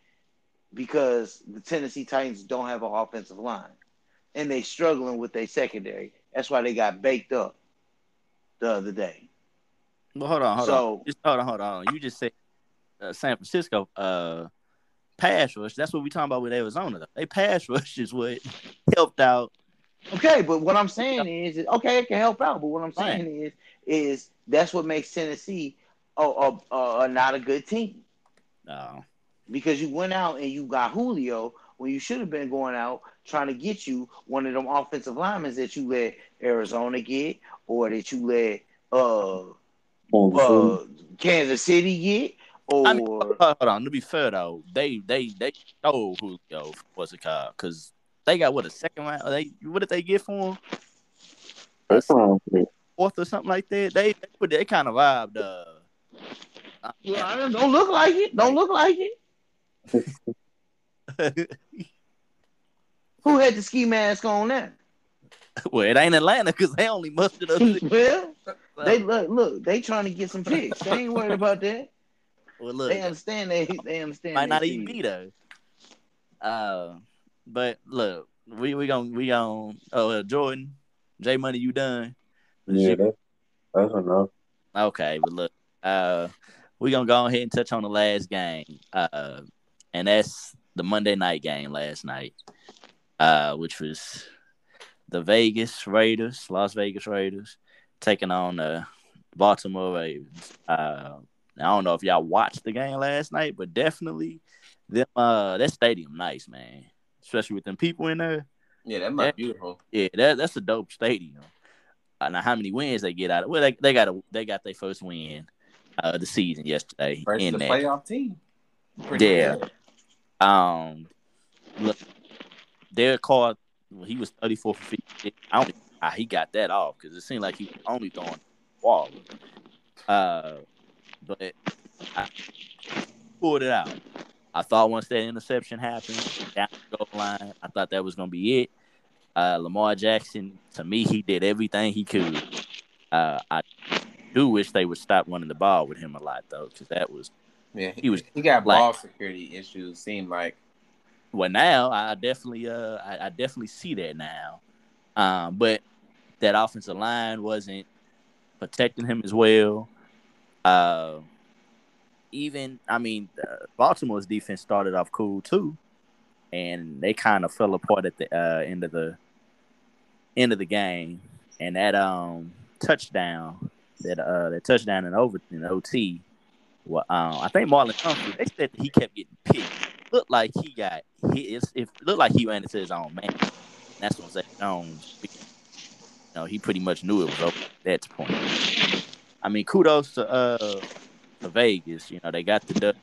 C: Because the Tennessee Titans don't have an offensive line, and they struggling with their secondary. That's why they got baked up the other day.
A: Well, hold on, hold on. Just hold on, hold on. You just said uh, San Francisco uh, pass rush. That's what we talking about with Arizona. Though. They pass [LAUGHS] rush is what helped out.
C: Okay, but what I'm saying is, is okay, it can help out. But what I'm
A: Right.
C: saying is, is that's what makes Tennessee a, a, a, not a good team
A: Uh,
C: because you went out and you got Julio when you should have been going out trying to get you one of them offensive linemen that you let Arizona get or that you let uh uh Kansas City yet? or
A: I mean, hold hold on. To be fair though, they they they stole Julio. What's it called? Because they got what a second round. They what did they get for him?
D: That's around.
A: Fourth or something like that. They they, put- they kind of robbed. Uh,
C: Yeah, don't look like it. Don't look like it. [LAUGHS] Who had the ski mask on there?
A: well, it ain't Atlanta because they only mustered up. [LAUGHS] six.
C: Well, they look, look, they trying to get some picks. They ain't worried about that.
A: well, look,
C: They understand they they understand.
A: might not
C: they
A: even be though. Uh, but look, we we gonna we gonna oh uh, Jordan, J Money, you done?
D: Yeah, that's, that's enough.
A: Okay, but look, uh, we gonna go ahead and touch on the last game, uh, and that's the Monday night game last night, uh, which was the Vegas Raiders, Las Vegas Raiders, taking on the Baltimore Ravens. Uh, I don't know if y'all watched the game last night, but definitely them uh that stadium nice, man. Especially with them people in there.
B: Yeah, that might beautiful.
A: Yeah, that that's a dope stadium. Uh, now, how many wins they get out of? Well, they they got a they got their first win uh, of the season yesterday
B: Versus
A: in
B: the
A: that.
B: playoff team. Pretty
A: Yeah.
B: good.
A: Um, look, Derek Carr, well, he was thirty four for fifty. I don't. How he got that off because it seemed like he was only throwing Waller. Uh, but I pulled it out. I thought once that interception happened down the goal line, I thought that was gonna be it. Uh, Lamar Jackson, to me, he did everything he could. Uh, I do wish they would stop running the ball with him a lot though, because that was
B: Yeah,
A: He was
B: he got
A: like-
B: ball security issues. Seemed like
A: well now I definitely uh I, I definitely see that now. Um, but that offensive line wasn't protecting him as well. Uh, even I mean, uh, Baltimore's defense started off cool too, and they kind of fell apart at the uh, end of the end of the game. And that um touchdown, that uh that touchdown in over in OT, well, um, I think Marlon Humphrey. They said he kept getting picked. Looked like he got hit. It looked like he ran into his own man. That's what Zay Jones. Know, he pretty much knew it was over at that point. I mean, kudos to uh to Vegas. You know, they got the.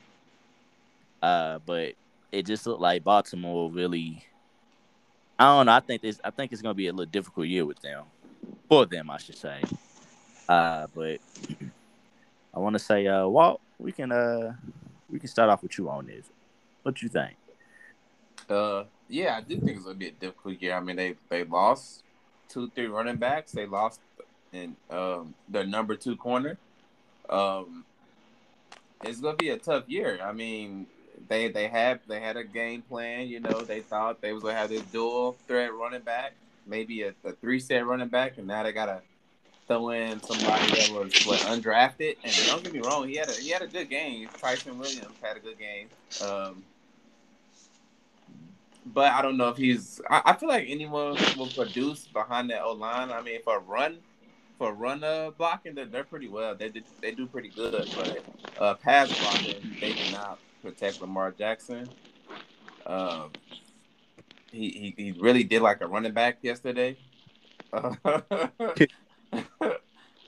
A: Uh, but it just looked like Baltimore really. I don't know. I think this. I think it's gonna be a little difficult year with them, for them, I should say. Uh, but [CLEARS THROAT] I want to say, uh, Walt, we can uh, we can start off with you on this. What you think?
B: Uh, yeah, I do think it's gonna be a difficult year. I mean, they they lost two, three running backs. They lost in um their number two corner. Um, it's gonna be a tough year. I mean, they they had they had a game plan. You know, they thought they was gonna have this dual threat running back, maybe a, a three set running back, and now they gotta throw in somebody that was what undrafted. And don't get me wrong, he had a he had a good game. Ty'Son Williams had a good game. Um, but I don't know if he's. I, I feel like anyone will produce behind that O line. I mean, for run, for run uh, blocking, they're, they're pretty well. They they do pretty good. But uh, pass blocking, they do not protect Lamar Jackson. Um, he, he he really did like a running back yesterday. [LAUGHS] uh,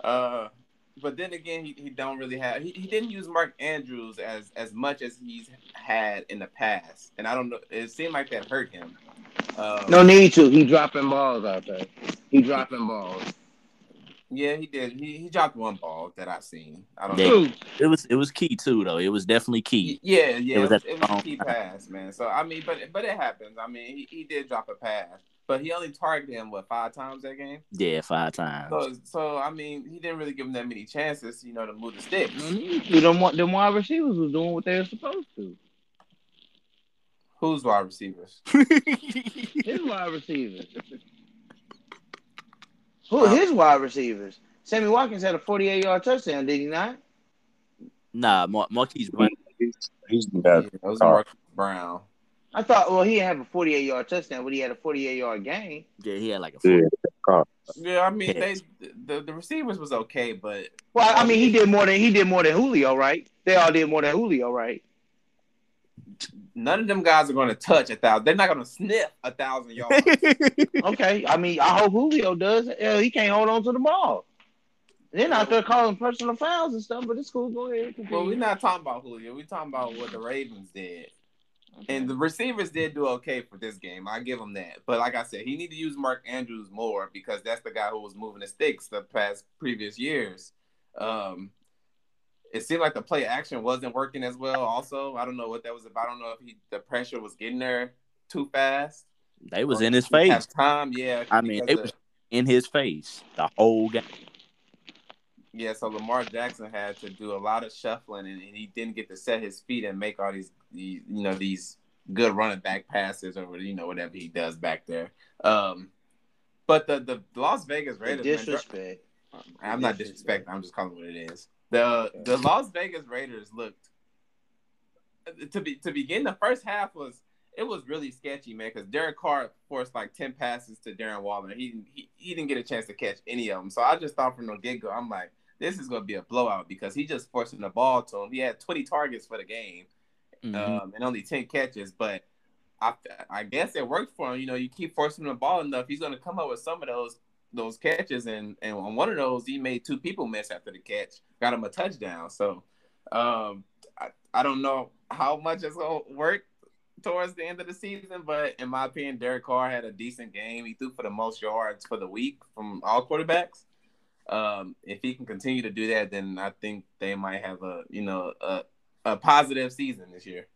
B: [LAUGHS] but then again, he, he don't really have. He, he didn't use Mark Andrews as as much as he's had in the past, and I don't know. It seemed like that hurt him. Um,
E: No need to. He dropping balls out there. He dropping balls.
B: Yeah, he did. He he dropped one ball that I seen. I don't
A: Yeah.
B: know.
A: It was it was key too, though. It was definitely key.
B: Yeah, yeah,
A: It
B: it
A: was
B: was, it was a key pass, man. So I mean, but but it happens. I mean, he, he did drop a pass, but he only targeted him what five times that game.
A: Yeah, five times.
B: So so I mean, he didn't really give him that many chances, you know, to move the sticks.
E: no need to. Them, wa- them wide receivers was doing what they were supposed to.
B: Who's wide receivers? [LAUGHS]
E: His wide receivers. Who? Uh, his wide receivers. Sammy Watkins had a 48 yard touchdown, did he not?
A: nah, Mar- Marquise Brown.
D: He's, he's the
B: Yeah,
D: best.
B: it was
D: Sorry.
B: Brown.
E: I thought, well, he didn't have a 48 yard touchdown, but he had a 48 yard game.
A: Yeah, he had like a.
D: Yeah.
A: Four.
B: Yeah, I mean, they the, the receivers was okay, but
E: Well, I mean, he did more than he did more than Julio, right? They all did more than Julio, right?
B: none of them guys are going to touch a thousand. They're not going to sniff a thousand yards. [LAUGHS]
E: Okay, I mean, I hope Julio does. Hell, he can't hold on to the ball. They're out there calling personal fouls and stuff, but it's cool. Go ahead.
B: well, we're not talking about Julio. We're talking about what the Ravens did. And the receivers did do okay for this game. I give them that. But like I said, he need to use Mark Andrews more because that's the guy who was moving the sticks the past previous years. Um, it seemed like the play action wasn't working as well. Also, I don't know what that was about. I don't know if he the pressure was getting there too fast.
A: They was in his face.
B: Time, yeah.
A: I mean, it was in his face the whole game.
B: Yeah, so Lamar Jackson had to do a lot of shuffling, and, and he didn't get to set his feet and make all these, these, you know, these good running back passes or you know whatever he does back there. Um, but the the Las Vegas
E: The
B: Raiders, man,
E: disrespect.
B: I'm not disrespecting. I'm just calling it what it is. The the Las Vegas Raiders looked to be to begin the first half was it was really sketchy, man. Because Derek Carr forced like ten passes to Darren Waller. He didn't he, he didn't get a chance to catch any of them. So I just thought from the get go, I'm like, this is gonna be a blowout because he just forcing the ball to him. He had 20 targets for the game,
A: Mhm.
B: um, and only 10 catches, but. I, I guess it worked for him. You know, you keep forcing the ball enough, he's going to come up with some of those those catches, and and on one of those, he made two people miss after the catch, got him a touchdown. So, um, I, I don't know how much it's gonna work towards the end of the season, but in my opinion, Derek Carr had a decent game. He threw for the most yards for the week from all quarterbacks. Um, if he can continue to do that, then I think they might have a you know a, a positive season this year.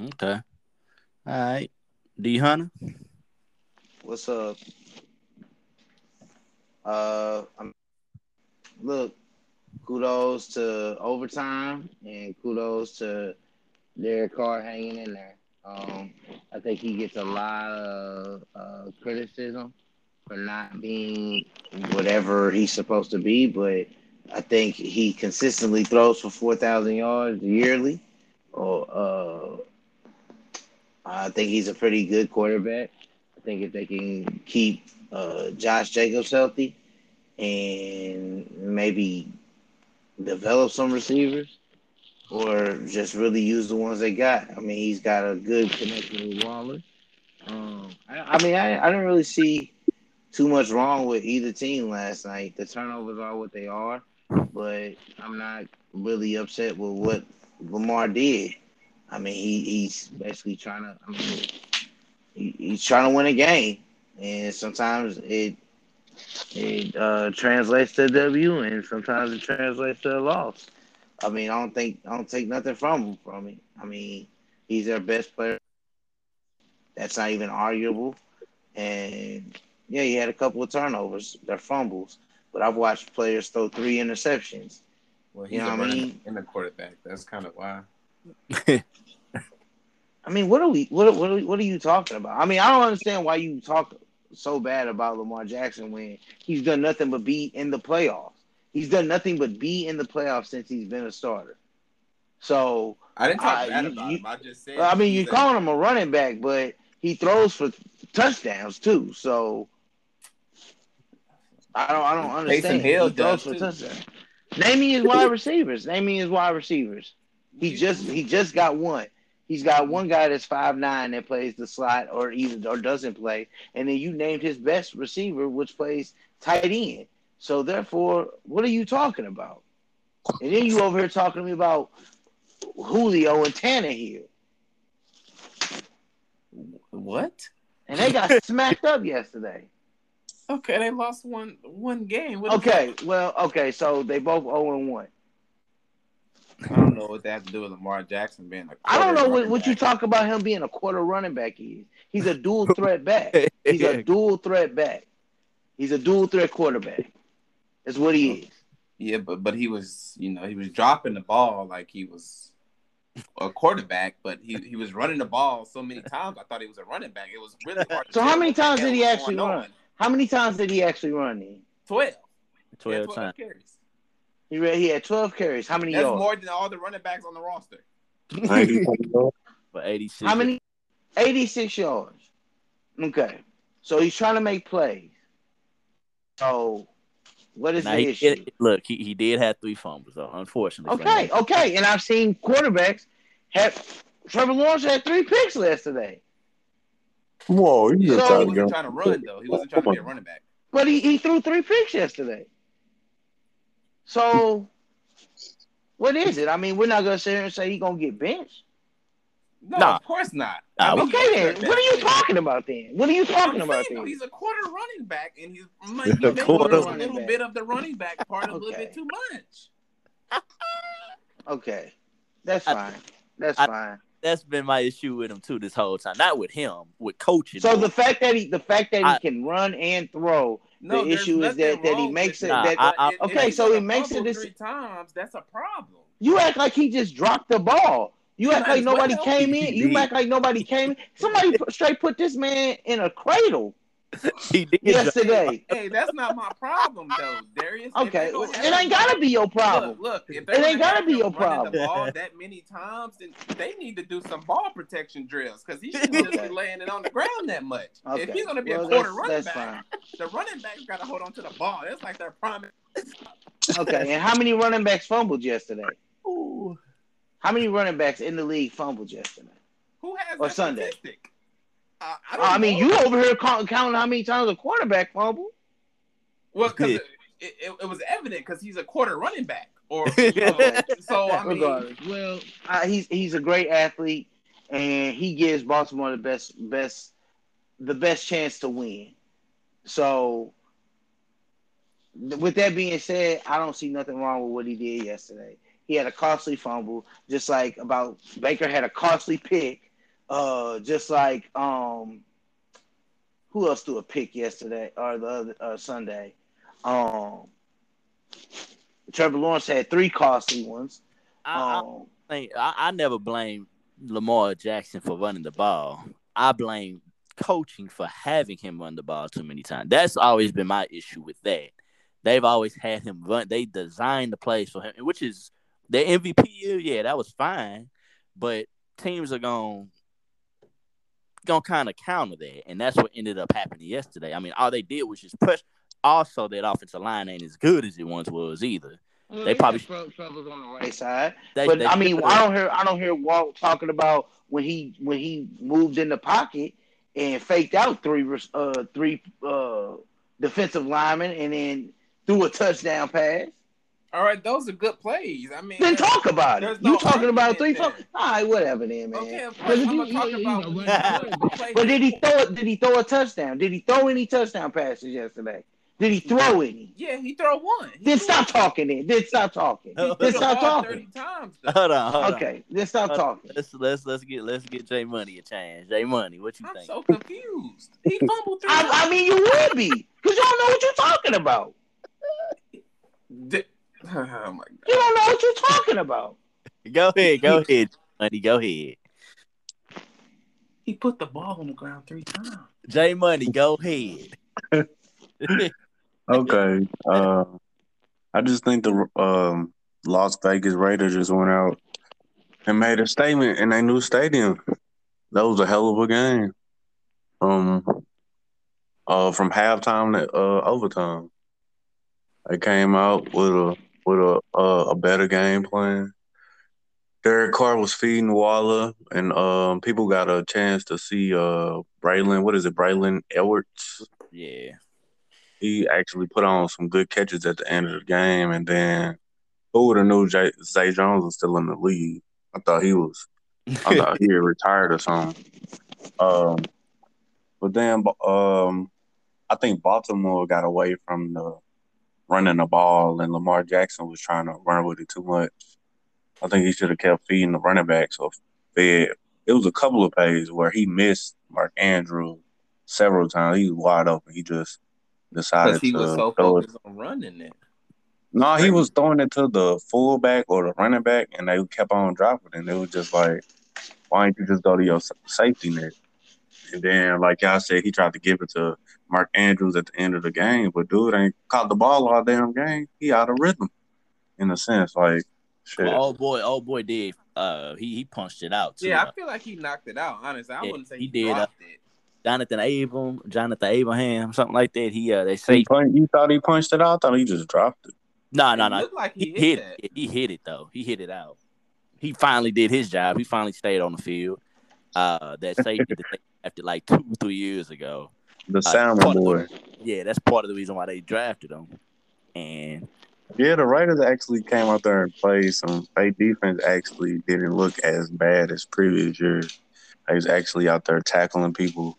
A: Okay. All right. D Hunter.
C: What's up? Uh, I'm, look, kudos to overtime and kudos to Derek Carr hanging in there. Um, I think he gets a lot of uh, criticism for not being whatever he's supposed to be, but I think he consistently throws for four thousand yards yearly. Or uh, I think he's a pretty good quarterback. I think if they can keep uh, Josh Jacobs healthy and maybe develop some receivers or just really use the ones they got. I mean, he's got a good connection with Waller. Um, I, I mean, I, I didn't really see too much wrong with either team last night. The turnovers are what they are, but I'm not really upset with what Lamar did. I mean, he, he's basically trying to. I mean, he, he's trying to win a game, and sometimes it it uh, translates to a W, and sometimes it translates to a loss. I mean, I don't think I don't take nothing from him. From me, I mean, he's their best player. That's not even arguable. And yeah, he had a couple of turnovers. They're fumbles, but I've watched players throw three interceptions.
B: Well, he's
C: You know
B: a
C: what I mean?
B: in the quarterback. That's kind of why. [LAUGHS]
C: I mean, what are we? What what are, what are you talking about? I mean, I don't understand why you talk so bad about Lamar Jackson when he's done nothing but be in the playoffs. He's done nothing but be in the playoffs since he's been a starter. So
B: I didn't talk
C: Uh,
B: bad
C: you-
B: about
C: you-
B: him. I just said.
C: I mean, you're calling him a running back, but he throws for touchdowns too. So I don't, I don't
B: Taysom
C: understand.
B: Hill
C: he throws
B: does,
C: for. Name me his wide receivers. Name me his wide receivers. He just he just got one. He's got one guy that's five nine that plays the slot or either or doesn't play, and then you named his best receiver, which plays tight end. So therefore, what are you talking about? And then you over here talking to me about Julio and Tannehill,
B: What?
C: and they got smacked up yesterday.
B: Okay, they lost one one game. What is
C: Okay, well, okay, so they both zero and one.
B: I don't know what that has to do with Lamar Jackson being a.
C: I don't know
B: quarter
C: what,
B: running
C: what you talk about him being a quarter running back is. He's a dual [LAUGHS] threat back. He's a dual threat back. He's a dual threat quarterback. That's what he is.
B: Yeah, but but he was, you know, he was dropping the ball like he was a quarterback, but he, he was running the ball so many times. I thought he was a running back. It was really hard. to
C: So how many times did he actually run?
B: on.
C: How many times did he actually run then?
B: Twelve. Yeah,
A: 12 times.
B: carries.
C: He read, he had 12 carries. How many yards?
B: That's
C: yards?
B: more than all the running backs on the roster. [LAUGHS]
A: For 86.
C: How many? 86 yards. Okay. So he's trying to make plays. So what is
A: Now,
C: the
A: he
C: issue?
A: did, look, he, he did have three fumbles, though, unfortunately.
C: Okay, okay. And I've seen quarterbacks have Trevor Lawrence had three picks yesterday.
D: Whoa, you
C: So-
D: just
B: He
D: trying to
B: wasn't trying to run though. He wasn't trying to be a running back.
C: But he, he threw three picks yesterday. So [LAUGHS] what is it? I mean, we're not gonna sit here and say he's gonna get benched.
B: No,
A: Nah.
B: of course not.
A: Nah,
B: I mean,
C: Okay then.
B: their
C: What are you talking about then? What are you talking
B: I'm
C: about
B: saying,
C: then?
B: He's a quarter running back, and he's might be
A: A quarter
C: running
B: little
C: back.
B: bit of the running back part a little bit too much.
C: Okay. That's
A: I-
C: fine. That's
A: I-
C: fine.
A: That's been my issue with him, too, this whole time. Not with him, with coaching.
C: So
A: more.
C: the fact that he the fact that he
A: I-
C: can run and throw,
B: No,
C: The issue is that- that he makes it-
B: that.
A: that- I- I-
B: if- if
C: okay,
B: he's
C: so he makes it
B: fumble
C: this-
B: three times. That's a problem.
C: you act like he just dropped the ball. You act like
B: as well.
C: nobody came in. You act like nobody came in. Somebody [LAUGHS] straight put this man in a cradle [LAUGHS]
A: he did.
C: yesterday.
B: Hey, that's not my problem though, Darius.
C: Okay,
B: they
C: it ain't gotta be your problem.
B: Look, look, if
C: It
B: they're
C: ain't
B: gonna
C: gotta be your problem.
B: The ball that many times, then they need to do some ball protection drills because he shouldn't just
C: Okay.
B: be laying it on the ground that much.
C: Okay.
B: If he's gonna be
C: Well,
B: a quarter
C: that's-
B: running
C: that's
B: back, the running back's got to hold on to the ball. That's like their prime.
C: Okay, and how many running backs fumbled yesterday?
A: Ooh.
C: How many running backs in the league fumbled yesterday?
B: Who has
C: Or
B: that
C: Sunday.
B: statistic? I,
C: I,
B: don't
C: mean,
B: know.
C: you over here count, counting how many times a quarterback fumble.
B: Well, because
A: Yeah.
B: it, it, it was evident because he's a quarter running back, or [LAUGHS] you know, so I mean,
C: Regardless, well, uh, he's he's a great athlete, and he gives Baltimore the best best the best chance to win. So with that being said, I don't see nothing wrong with what he did yesterday. He had a costly fumble, just like about Baker had a costly pick, uh, just like um, who else threw a pick yesterday or the other uh, Sunday? Um, Trevor Lawrence had three costly ones.
A: I,
C: Um,
A: I, I, I never blame Lamar Jackson for running the ball. I blame coaching for having him run the ball too many times. That's always been my issue with that. They've always had him run. They designed the plays for him, which is the MVP year. Yeah, that was fine, but teams are going gonna kind of counter that, and that's what ended up happening yesterday. I mean, all they did was just push. Also, that offensive line ain't as good as it once was either.
E: Well,
A: They probably-
E: had trou- troubles on the
C: right
E: right.
C: side.
A: They,
C: But
A: they
C: I mean,
A: should've-
C: I don't hear I don't hear Walt talking about when he when he moved in the pocket and faked out three uh three uh defensive linemen and then threw a touchdown pass.
B: All right, those are good plays. I mean,
C: Then talk about it.
B: There's
C: You talking about three?
B: argument
C: Fo- All right, whatever then, man.
B: okay, of
C: But
B: course,
C: did
B: I'm
C: you-
B: talk
E: you- you know, but-
B: he good plays.
C: but did he throw? Did he throw a touchdown? Did he throw any touchdown passes yesterday? Did he throw any?
B: Yeah, he throw one. He
C: Then stop
B: one.
C: talking. Then then stop talking.
B: He threw
C: Then stop talking.
B: Thirty times.
A: Hold on, hold on.
C: Okay, then stop
A: Uh,
C: talking.
A: Let's let's let's get let's get Jay Money a chance. Jay Money, what you
B: I'm
A: think?
B: so confused. He [LAUGHS] fumbled three
C: I. I mean, you would be because you don't know what you're talking about.
B: Di- [LAUGHS] Oh my god.
C: You don't know what you're talking about. [LAUGHS]
A: Go ahead, go [LAUGHS] ahead, Money, go ahead.
B: He put the ball on the ground three times.
A: J Money, go ahead.
D: Okay. Uh, I just think the um, Las Vegas Raiders just went out and made a statement in their new stadium. That was a hell of a game. Um, uh, from halftime to uh, overtime, they came out with a with a uh, a better game plan. Derek Carr was feeding Waller, and um, people got a chance to see uh, Braylon. What is it, Braylon Edwards?
A: yeah.
D: he actually put on some good catches at the end of the game. And then who would have knew Jay, Zay Jones was still in the league? I thought he was. I [LAUGHS] thought he had retired or something. Um, but then um, I think Baltimore got away from the running the ball, and Lamar Jackson was trying to run with it too much. I think he should have kept feeding the running backs or fed. It was a couple of plays where he missed Mark Andrew several times. He was wide open. He just decided
B: Because he
D: to
B: was so
D: throw it.
B: focused on running it.
D: No, he was throwing it to the fullback or the running back, and they kept on dropping it. And it was just like, why don't you just go to your safety net? And then, like y'all said, he tried to give it to Mark Andrews at the end of the game, but dude ain't caught the ball all damn game. He out of rhythm, in a sense. Like, shit.
A: Well, old boy, oh boy did. Uh, he he punched it out too.
B: Yeah, I feel like he knocked it out. Honestly, I
A: Yeah,
B: wouldn't say
A: he
B: he,
A: did, uh,
B: dropped it.
A: Jonathan Abram, Jonathan Abraham, something like that. He uh, they
D: He
A: say
D: punch, you thought he punched it out? I thought he just dropped it.
A: no, no, no.
B: like he,
A: He
B: hit,
A: hit it. He hit it though. He hit it out. He finally did his job. He finally stayed on the field. Uh, that safety that they drafted [LAUGHS] like two, three years ago.
D: The
A: Uh,
D: salmon boy.
A: the- yeah, that's part of the reason why they drafted him. And
D: Yeah, the Raiders actually came out there and played some. Their defense actually didn't look as bad as previous years. They was actually out there tackling people.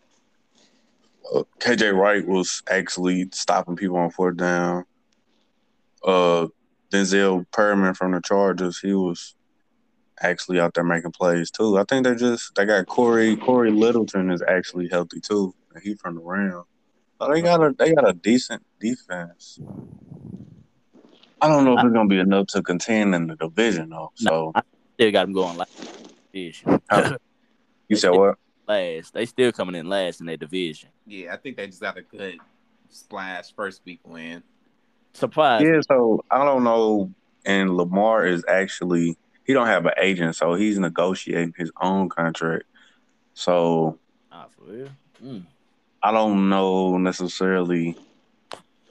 D: Uh, KJ Wright was actually stopping people on fourth down. Uh, Denzel Perryman from the Chargers, he was actually out there making plays too. I think they just they got Cory Cory Littleton is actually healthy too. and He from the Rams. So they got a they got a decent defense. I don't know if it's gonna be enough to contend in the division though. So
A: still got them going last. Division. [LAUGHS]
D: you said what?
A: last. They still coming in last in their division.
B: Yeah, I think they just got a good splash first week win.
A: Surprise.
D: Yeah, so I don't know. And Lamar is actually he don't have an agent, so he's negotiating his own contract. So
A: Ah, for real? Mm.
D: I don't know necessarily.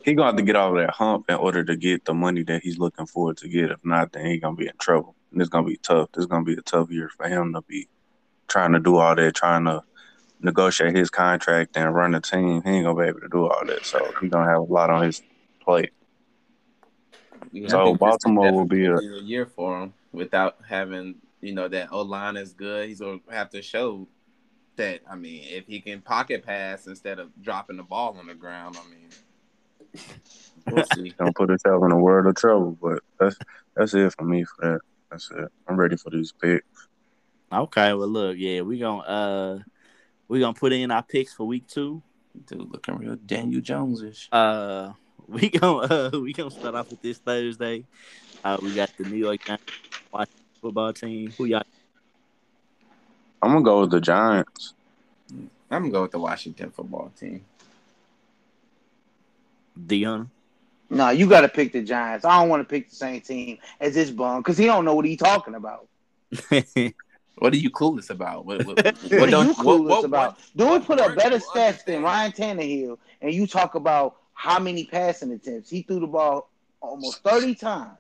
D: He gonna have to get over that hump in order to get the money that he's looking forward to get. If not, then he gonna be in trouble. And it's gonna be tough. This is gonna be a tough year for him to be trying to do all that, trying to negotiate his contract and run the team. He ain't gonna be able to do all that. So he's gonna have a lot on his plate.
B: Yeah,
D: So Baltimore will be a-
B: a year for him without having you know that O line is good. He's gonna have to show that. I mean, if he can pocket pass instead of dropping the ball on the ground, I mean, we'll [LAUGHS] see.
D: Don't put himself in a world of trouble. But that's that's it for me for that. That's it. I'm ready for these picks.
A: Okay, well look, yeah, we gonna uh we gonna put in our picks for week two.
B: Dude, looking real Daniel Jones-ish.
A: Uh [LAUGHS] we gonna uh we gonna start off with this Thursday. Uh we got the New York Giants Washington football team. Who y'all
D: I'm gonna go with the Giants.
B: I'm gonna go with the Washington football team.
A: Dion?
C: No, you got to pick the Giants. I don't want to pick the same team as this bum because he don't know what he talking about. [LAUGHS]
B: What are you clueless about? What, what,
C: What, [LAUGHS]
B: what
C: are
B: don't
C: you clueless about? Do we put up better stats than? Ryan Tannehill, and you talk about how many passing attempts he threw the ball almost thirty times,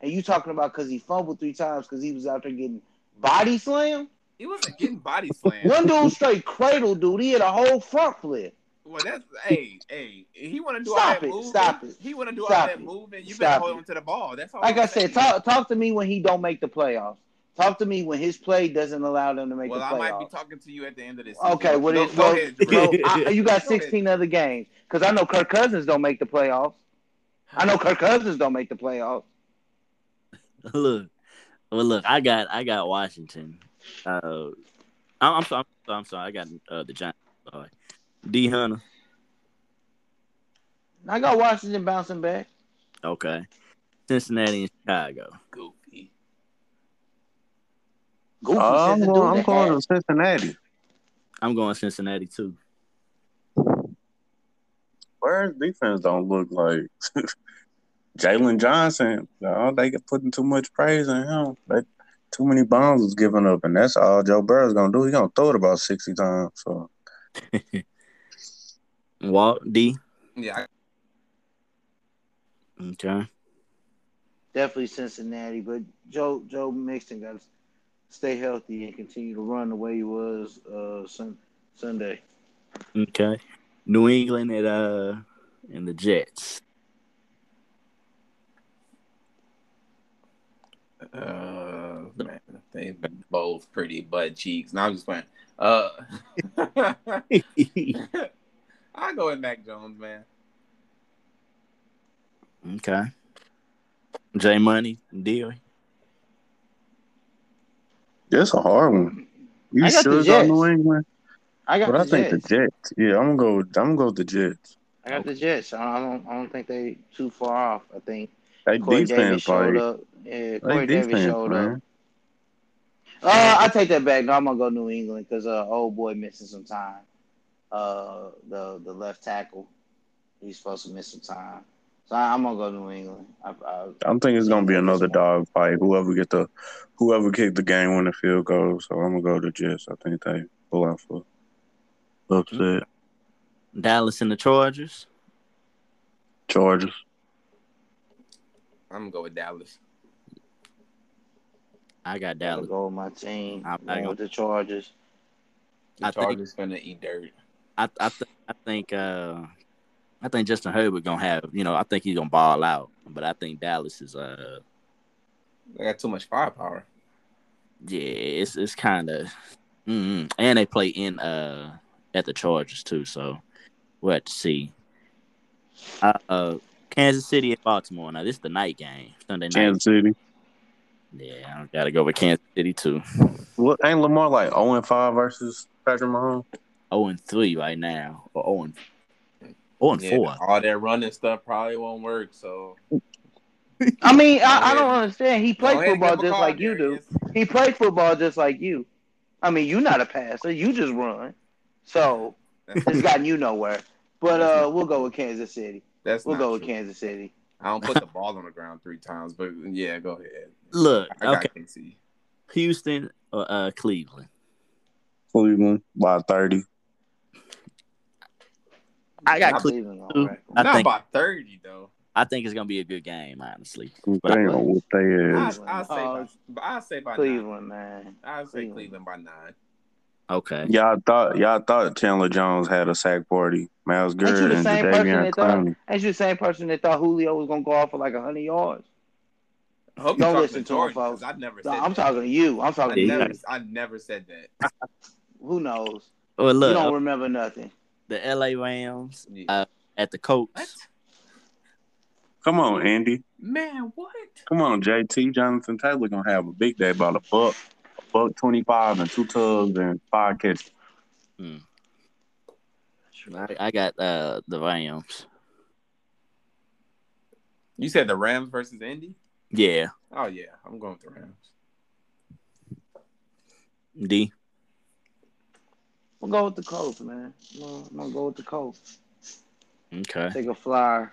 C: and you talking about because he fumbled three times because he was out there getting body slammed.
B: He wasn't getting body slammed.
C: One dude straight cradle dude. He had a whole front flip.
B: Well, that's hey, hey. He want to do
C: Stop
B: all that
C: it,
B: moving.
C: stop it,
B: He want to do all
C: stop
B: that
C: it,
B: moving. You
C: stop
B: better hold him to the ball. That's all.
C: Like I said, talk talk to me when he don't make the playoffs. Talk to me when his play doesn't allow them to make
B: Well,
C: the
B: I
C: playoffs.
B: might be talking to you at the end of this. season.
C: Okay, well,
B: go,
C: then,
B: go
C: well,
B: ahead.
C: well, I- you got
B: Go
C: 16 other games because I know Kirk Cousins don't make the playoffs. I know Kirk Cousins don't make the playoffs. [LAUGHS]
A: look. Well look, I got I got Washington. Uh I'm, I'm sorry, I'm sorry, I'm sorry. I got uh the Giants. Sorry. D Hunter.
C: I got Washington bouncing back.
A: Okay. Cincinnati and Chicago.
B: Goofy.
C: Goofy
D: Uh, I'm going, I'm
C: that
D: going to Cincinnati.
A: I'm going Cincinnati too.
D: Where's defense don't look like [LAUGHS] Jaylon Johnson. Oh, they get putting too much praise on him. They, too many bombs was given up, and that's all Joe Burrow's gonna do. He's gonna throw it about sixty times. So [LAUGHS]
A: Walt D.
B: Yeah,
A: Okay.
C: definitely Cincinnati, but Joe Joe Mixon got to stay healthy and continue to run the way he was uh sun, Sunday.
A: Okay. New England at uh and the Jets.
B: Uh, man, they both pretty butt cheeks. Now I'm just playing. Uh, [LAUGHS] I go with Mac Jones, man.
A: okay. J Money deal.
D: That's a hard one. You
C: I got the
D: sure go
C: Jets.
D: New England?
C: I got
D: But I think
C: Jets.
D: the Jets. Yeah, I'm gonna go. I'm gonna go with the Jets.
C: I got the Jets. I I don't I don't think they too far off. I think
D: They
C: Corey Davis showed
D: like
C: up. Yeah,
D: they
C: Corey Davis
D: defense,
C: showed up. Uh, I take that back. No, I'm gonna go New England because uh, old boy missing some time. Uh, the the left tackle, he's supposed to miss some time. So I, I'm gonna go New England. I, I,
D: I'm thinking it's gonna be another dog fight. Whoever get the, whoever kick the game winning field goal. So I'm gonna go to Jets. I think they pull out for upset.
A: Dallas and the Chargers.
D: Chargers.
B: I'm gonna go with Dallas.
A: I got
C: gotta
A: Dallas.
C: go with my team.
A: I'm not
C: going with the Chargers.
B: The
A: I think-
B: Chargers gonna eat dirt.
A: I I, th- I think uh I think Justin Herbert gonna have you know I think he's gonna ball out, but I think Dallas is uh
B: They got too much firepower.
A: yeah it's it's kind of mm and they play in uh at the Chargers too, so we'll have to see. Uh, uh Kansas City at Baltimore. Now this is the night game, Sunday night.
D: Kansas City.
A: Yeah, I gotta go with Kansas City too.
D: What ain't Lamar like 0 and 5 versus Patrick Mahomes?
A: 0 and three right now, or 0 and 0 and
B: Yeah,
A: four.
B: all that running stuff probably won't work. So
C: I mean, I, I don't understand. He played
B: Go ahead and
C: football
B: give him a
C: just
B: call,
C: like you do.
B: Darius.
C: He played football just like you. I mean, you're not a passer. You just run. So [LAUGHS] it's gotten you nowhere. But uh, we'll go
B: true.
C: with Kansas City.
B: That's
C: We'll
B: not
C: go with. Kansas City.
B: I don't put the [LAUGHS] ball on the ground three times, but yeah, go ahead.
A: Look,
B: I got
A: okay,
B: KC.
A: Houston or uh, Cleveland.
D: Cleveland by 30.
A: I got
C: I'm
A: Cleveland.
C: leaving on
A: too. I
B: Not
A: think
B: by thirty though.
A: I think it's gonna be a good game, honestly.
D: They
A: But I-
D: ain't gonna whoop their
B: I. I say
C: Oh,
B: by, I say by nine.
C: Cleveland, man.
B: I say
C: Cleveland.
B: Cleveland by nine.
A: Okay.
D: Y'all thought y'all thought Chandler Jones had a sack party. Myles
C: Ain't you
D: Garrett
C: the
D: and
C: same person
D: Jadeveon
C: that thought?
D: Clowney.
C: Ain't you the same person that thought Julio was gonna go off for like hundred yards?
B: I hope
C: Don't listen
B: talking
C: to him,
B: Jordan,
C: folks.
B: 'cause I never
C: No, I'm
B: that.
C: talking to you. I'm
B: I
C: talking to
B: never,
C: you.
B: I never said that. [LAUGHS]
C: Who knows?
A: Well, look, you
C: don't remember nothing.
A: the LA Rams
B: Yeah.
A: uh, at the Colts.
B: What?
D: Come on, Andy.
B: Man, what?
D: Come on, JT. Jonathan Taylor gonna have a big day by the buck, a buck twenty five and two tugs and five catches.
A: I, I got uh, the Rams.
B: You said the Rams versus Indy?
A: Yeah,
B: Oh yeah, I'm going with the Rams.
A: D.
C: We'll go with the Colts, man. I'm gonna, I'm gonna go with the Colts.
A: Okay.
C: Take a flyer.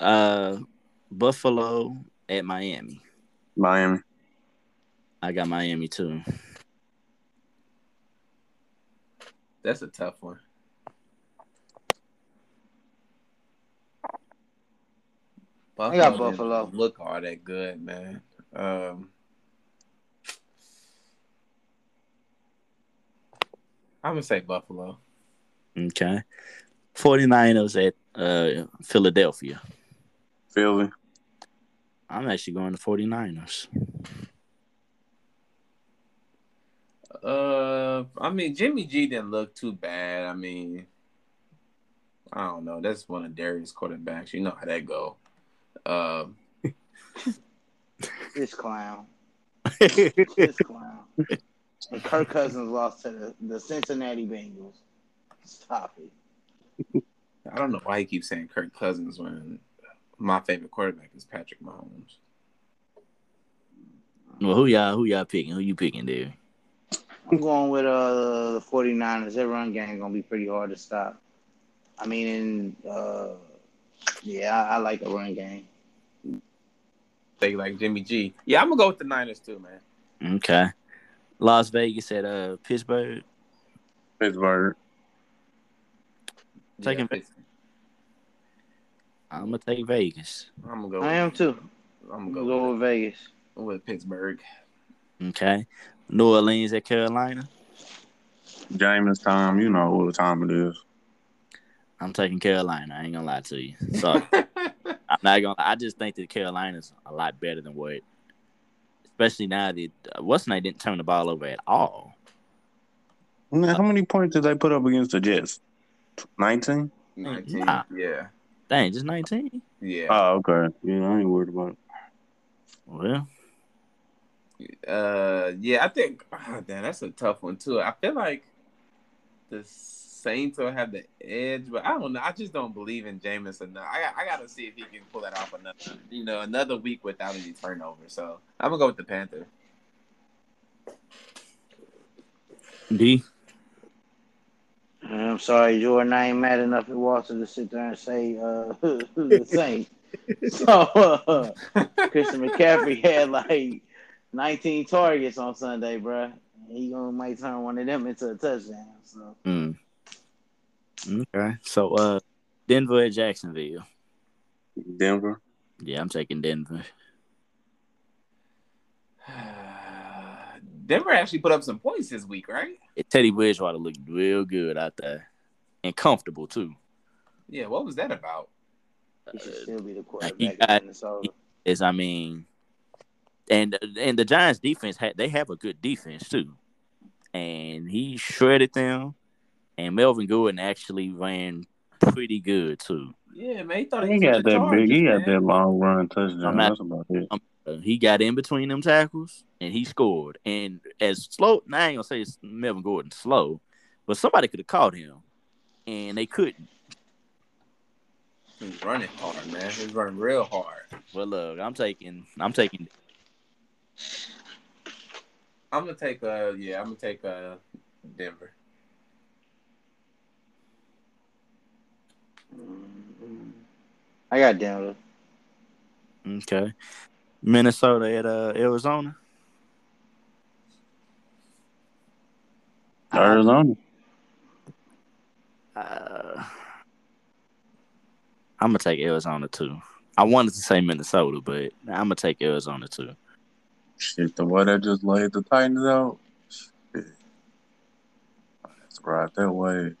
A: Uh, Buffalo at Miami.
D: Miami.
A: I got Miami too.
B: That's a tough one.
C: I got Buffalo.
B: Look all that good, man. Um, I'm gonna say Buffalo.
A: Okay. 49ers at uh, Philadelphia.
D: Philly.
A: I'm actually going to 49ers.
B: Uh, I mean Jimmy G didn't look too bad. I mean, I don't know. That's one of Darius' quarterbacks. You know how that go. Um, [LAUGHS]
C: This clown. [LAUGHS] This clown. And Kirk Cousins lost to the, the Cincinnati Bengals. Stop it.
B: I don't know why he keeps saying Kirk Cousins when my favorite quarterback is Patrick Mahomes.
A: well, who y'all who y'all picking? Who you picking there?
C: I'm going with uh, the 49ers. Their run game going to be pretty hard to stop. I mean, uh, yeah, I, I like a run game.
B: They like Jimmy G. Yeah, I'm gonna go with the Niners too, man.
A: Okay. Las Vegas at uh Pittsburgh.
D: Pittsburgh.
A: Taking
B: yeah,
A: I'm gonna take Vegas.
B: I'm gonna go.
C: I am too.
B: I'm
C: I'm
B: gonna
C: going to
B: go
C: go
B: with,
C: with Vegas.
B: with Pittsburgh.
A: Okay. New Orleans at Carolina.
D: James time. You know what the time it is.
A: I'm taking Carolina. I ain't gonna lie to you. So [LAUGHS] I'm not gonna. I just think that Carolina's a lot better than what, especially now that uh, what's name didn't turn the ball over at all.
D: Now, How many points did they put up against the Jets? Nineteen.
B: 19.
A: Nah.
B: Yeah.
A: Dang, just 19.
B: Yeah.
D: Oh, okay. Yeah, I ain't worried about it.
A: Well,
B: Uh, yeah, I think oh, damn, that's a tough one too. I feel like the Saints will have the edge, but I don't know. I just don't believe in Jameis enough. I got, I got to see if he can pull that off another, you know, another week without any turnover. So I'm gonna go with the Panther.
A: D.
C: I'm sorry, Jordan. I ain't mad enough at Walter to sit there and say uh, [LAUGHS] the Saints. [LAUGHS] so uh, Christian McCaffrey had like 19 targets on Sunday, bruh. He gonna might turn one of them into a touchdown. So
A: Mm. Okay. So uh, Denver at Jacksonville.
D: Denver.
A: Yeah, I'm taking Denver. [SIGHS]
B: Denver actually put up some points this week, right?
A: Teddy Bridgewater looked real good out there, and comfortable too.
B: Yeah. What was that about?
C: he should still be the
A: he
C: quarterback
A: got-
C: in Minnesota.
A: Is I mean, and and the Giants defense had they have a good defense too, and he shredded them, and Melvin Gordon actually ran pretty good too.
B: Yeah, man. He thought
D: He
B: was
D: got
B: with the
D: that big. He
B: Chargers,
D: got that long run touchdown.
A: I'm not-
D: That's about it.
A: Uh, he got in between them tackles and he scored. And as slow, now I ain't gonna say it's Melvin Gordon slow, but somebody could have caught him, and they couldn't.
B: He's running hard, man. He's running real hard.
A: Well, look, I'm taking, I'm taking.
B: I'm gonna take uh yeah, I'm gonna take uh Denver.
C: I got Denver.
A: Okay, Minnesota at uh, Arizona.
D: Arizona.
A: Uh, I'm gonna take Arizona too. I wanted to say Minnesota, but I'm gonna take Arizona too.
D: Shit, the one they just laid the Titans out. Shit. That's right that way.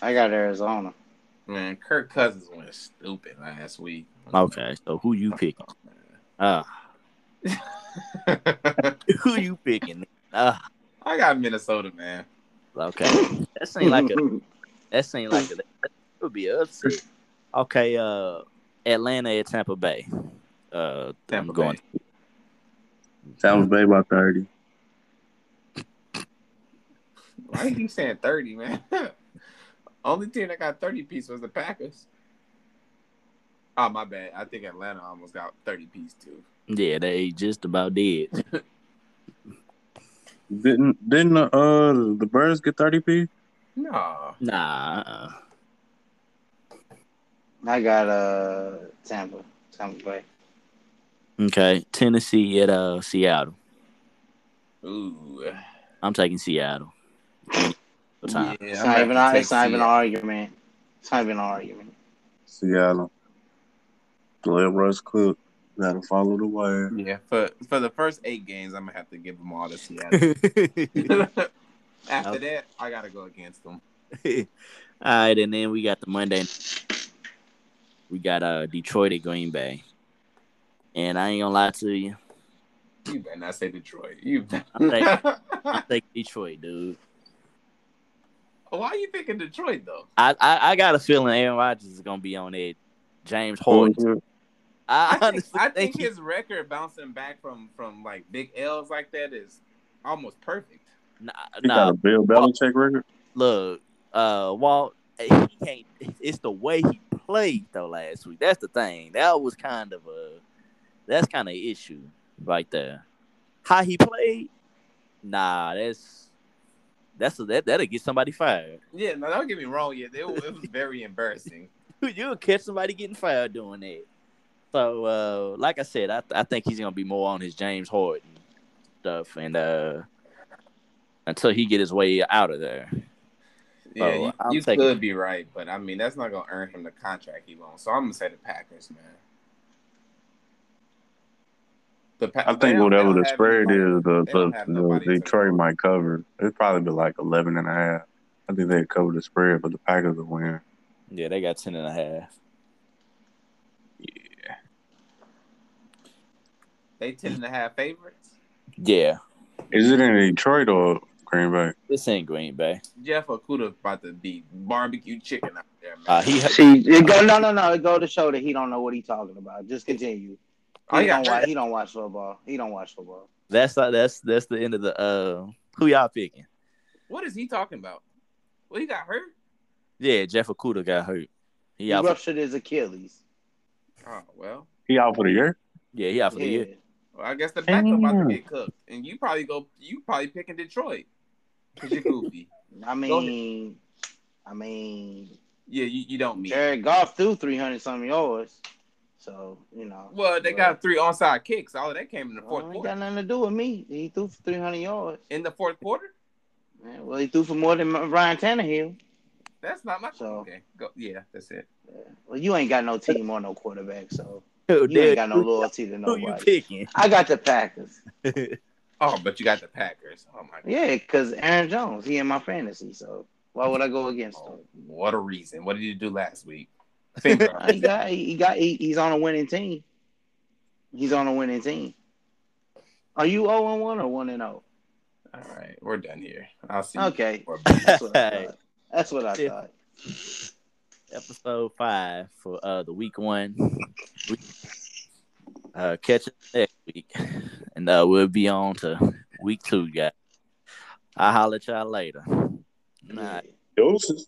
C: I got Arizona.
B: Man, Kirk Cousins went stupid last week.
A: Okay, so who you picking? Uh, [LAUGHS] [LAUGHS] who you picking? Uh,
B: I got Minnesota, man.
A: okay. That seemed like a [LAUGHS] that seemed like a, that would be a upset. Okay, uh, Atlanta at Tampa Bay. Uh,
B: Tampa
A: I'm going.
B: Bay.
D: Tampa Bay by thirty.
B: Why are you saying 30, man? [LAUGHS] Only team that got 30 piece was the Packers. Oh, my bad. I think Atlanta almost got 30 piece too.
A: Yeah, they just about did. [LAUGHS]
D: Didn't didn't the, uh the Birds get thirty p?
B: No.
A: Nah.
C: I got uh Tampa, Tampa Bay.
A: Okay, Tennessee at uh Seattle.
B: Ooh.
A: I'm taking Seattle. [LAUGHS] What time?
B: Yeah,
C: It's
B: I'm
C: not even.
B: have to
C: It's not even an argument. It's not even an argument.
D: Seattle. Let Russ cook. Gotta follow the wire.
B: Yeah, for for the first eight games, I'm gonna have to give them all to Seattle. [LAUGHS] [LAUGHS] After
A: Okay.
B: that, I gotta go against them.
A: All right, and then we got the Monday. We got uh Detroit at Green Bay, and I ain't gonna lie to you,
B: You better not say Detroit. You.
A: I'm taking, I'm taking Detroit, dude.
B: Why are you picking Detroit though?
A: I, I I got a feeling Aaron Rodgers is gonna be on it. James Harden. I,
B: I think,
A: honestly
B: I think
A: he-
B: his record bouncing back from from like big L's like that is almost perfect.
A: nah,
D: He
A: nah,
D: got a Bill Belichick record.
A: look, uh, Walt, he can't. It's the way he played though last week. That's the thing. That was kind of a. That's kind of issue right there. How he played, nah, that's that's a, that that'll get somebody fired.
B: Yeah, no, don't get me wrong. Yeah, it, was- it was very [LAUGHS] embarrassing. [LAUGHS]
A: You'll catch somebody getting fired doing that. So, uh, like I said, I I think he's gonna be more on his James Harden stuff, and uh, until he get his way out of there.
B: Yeah,
A: Oh,
B: you,
A: I'm
B: you
A: taking-
B: could be right, but I mean that's not gonna earn him the contract he wants. So I'm gonna say the Packers, man. The Pa-
D: I think
B: don't-
D: whatever the spread is, the,
B: they
D: the, the
B: nobody to-
D: Detroit might cover. It'd probably be like 11 and a half. I think they'd cover the spread, but the Packers will win.
A: Yeah, they got ten and a half.
B: They ten and a half favorites.
A: Yeah,
D: Is it in Detroit or Green Bay?
A: this ain't Green Bay.
B: Jeff Okudah about to be barbecue chicken out there, man.
A: Uh, he
C: See, it go no, no, no. It go to show that he don't know what he talking about. Just continue.
B: Oh,
C: He
B: yeah,
C: don't watch. He don't watch football. He don't watch football.
A: that's not, that's that's the end of the uh. Who y'all picking?
B: What is he talking about? Well, he got hurt.
A: Yeah, Jeff Okudah got hurt. He
C: He
A: out. For,
C: ruptured his Achilles.
B: Oh well.
D: He out for the year?
A: yeah, he out for the year.
B: Well, I guess the backup about
D: Damn.
B: to get cooked, and you probably go. You probably picking Detroit because you're goofy. [LAUGHS]
C: I mean, I mean,
B: yeah, you, you don't mean.
C: Jared Goff threw three hundred something yards. So you know.
B: Well, they
C: but-
B: got three onside kicks. All of that came in the
C: oh,
B: fourth
C: ain't
B: quarter.
C: got nothing to do with me. He threw for three hundred yards.
B: In the fourth quarter,
C: Man, well, he threw for more than Ryan Tannehill.
B: that's not my.
C: So-
B: okay, go. Yeah, that's it.
C: Yeah. Well, you ain't got no team or no quarterback, so [LAUGHS]
A: Who
C: you ain't got no loyalty to
A: Who you
C: nobody.
A: picking?
C: I got the Packers. [LAUGHS]
B: Oh, but you got the Packers. Oh my god.
C: Yeah, because Aaron Jones, he in my fantasy. So why would I go against oh, him?
B: Oh, what a reason. What did you do last week? Finger. [LAUGHS]
C: He got, he got, he, he's on a winning team. He's on a winning team. Are you zero and one or one and zero?
B: All right, we're done here. I'll see. you
C: Okay,
B: for- [LAUGHS]
C: that's what I thought. That's what I thought.
A: Episode five for uh the week one. Uh, catch us next week, and uh, we'll be on to week two, guys. I'll holler at y'all later. Nah.
C: Yeah.
D: Doses.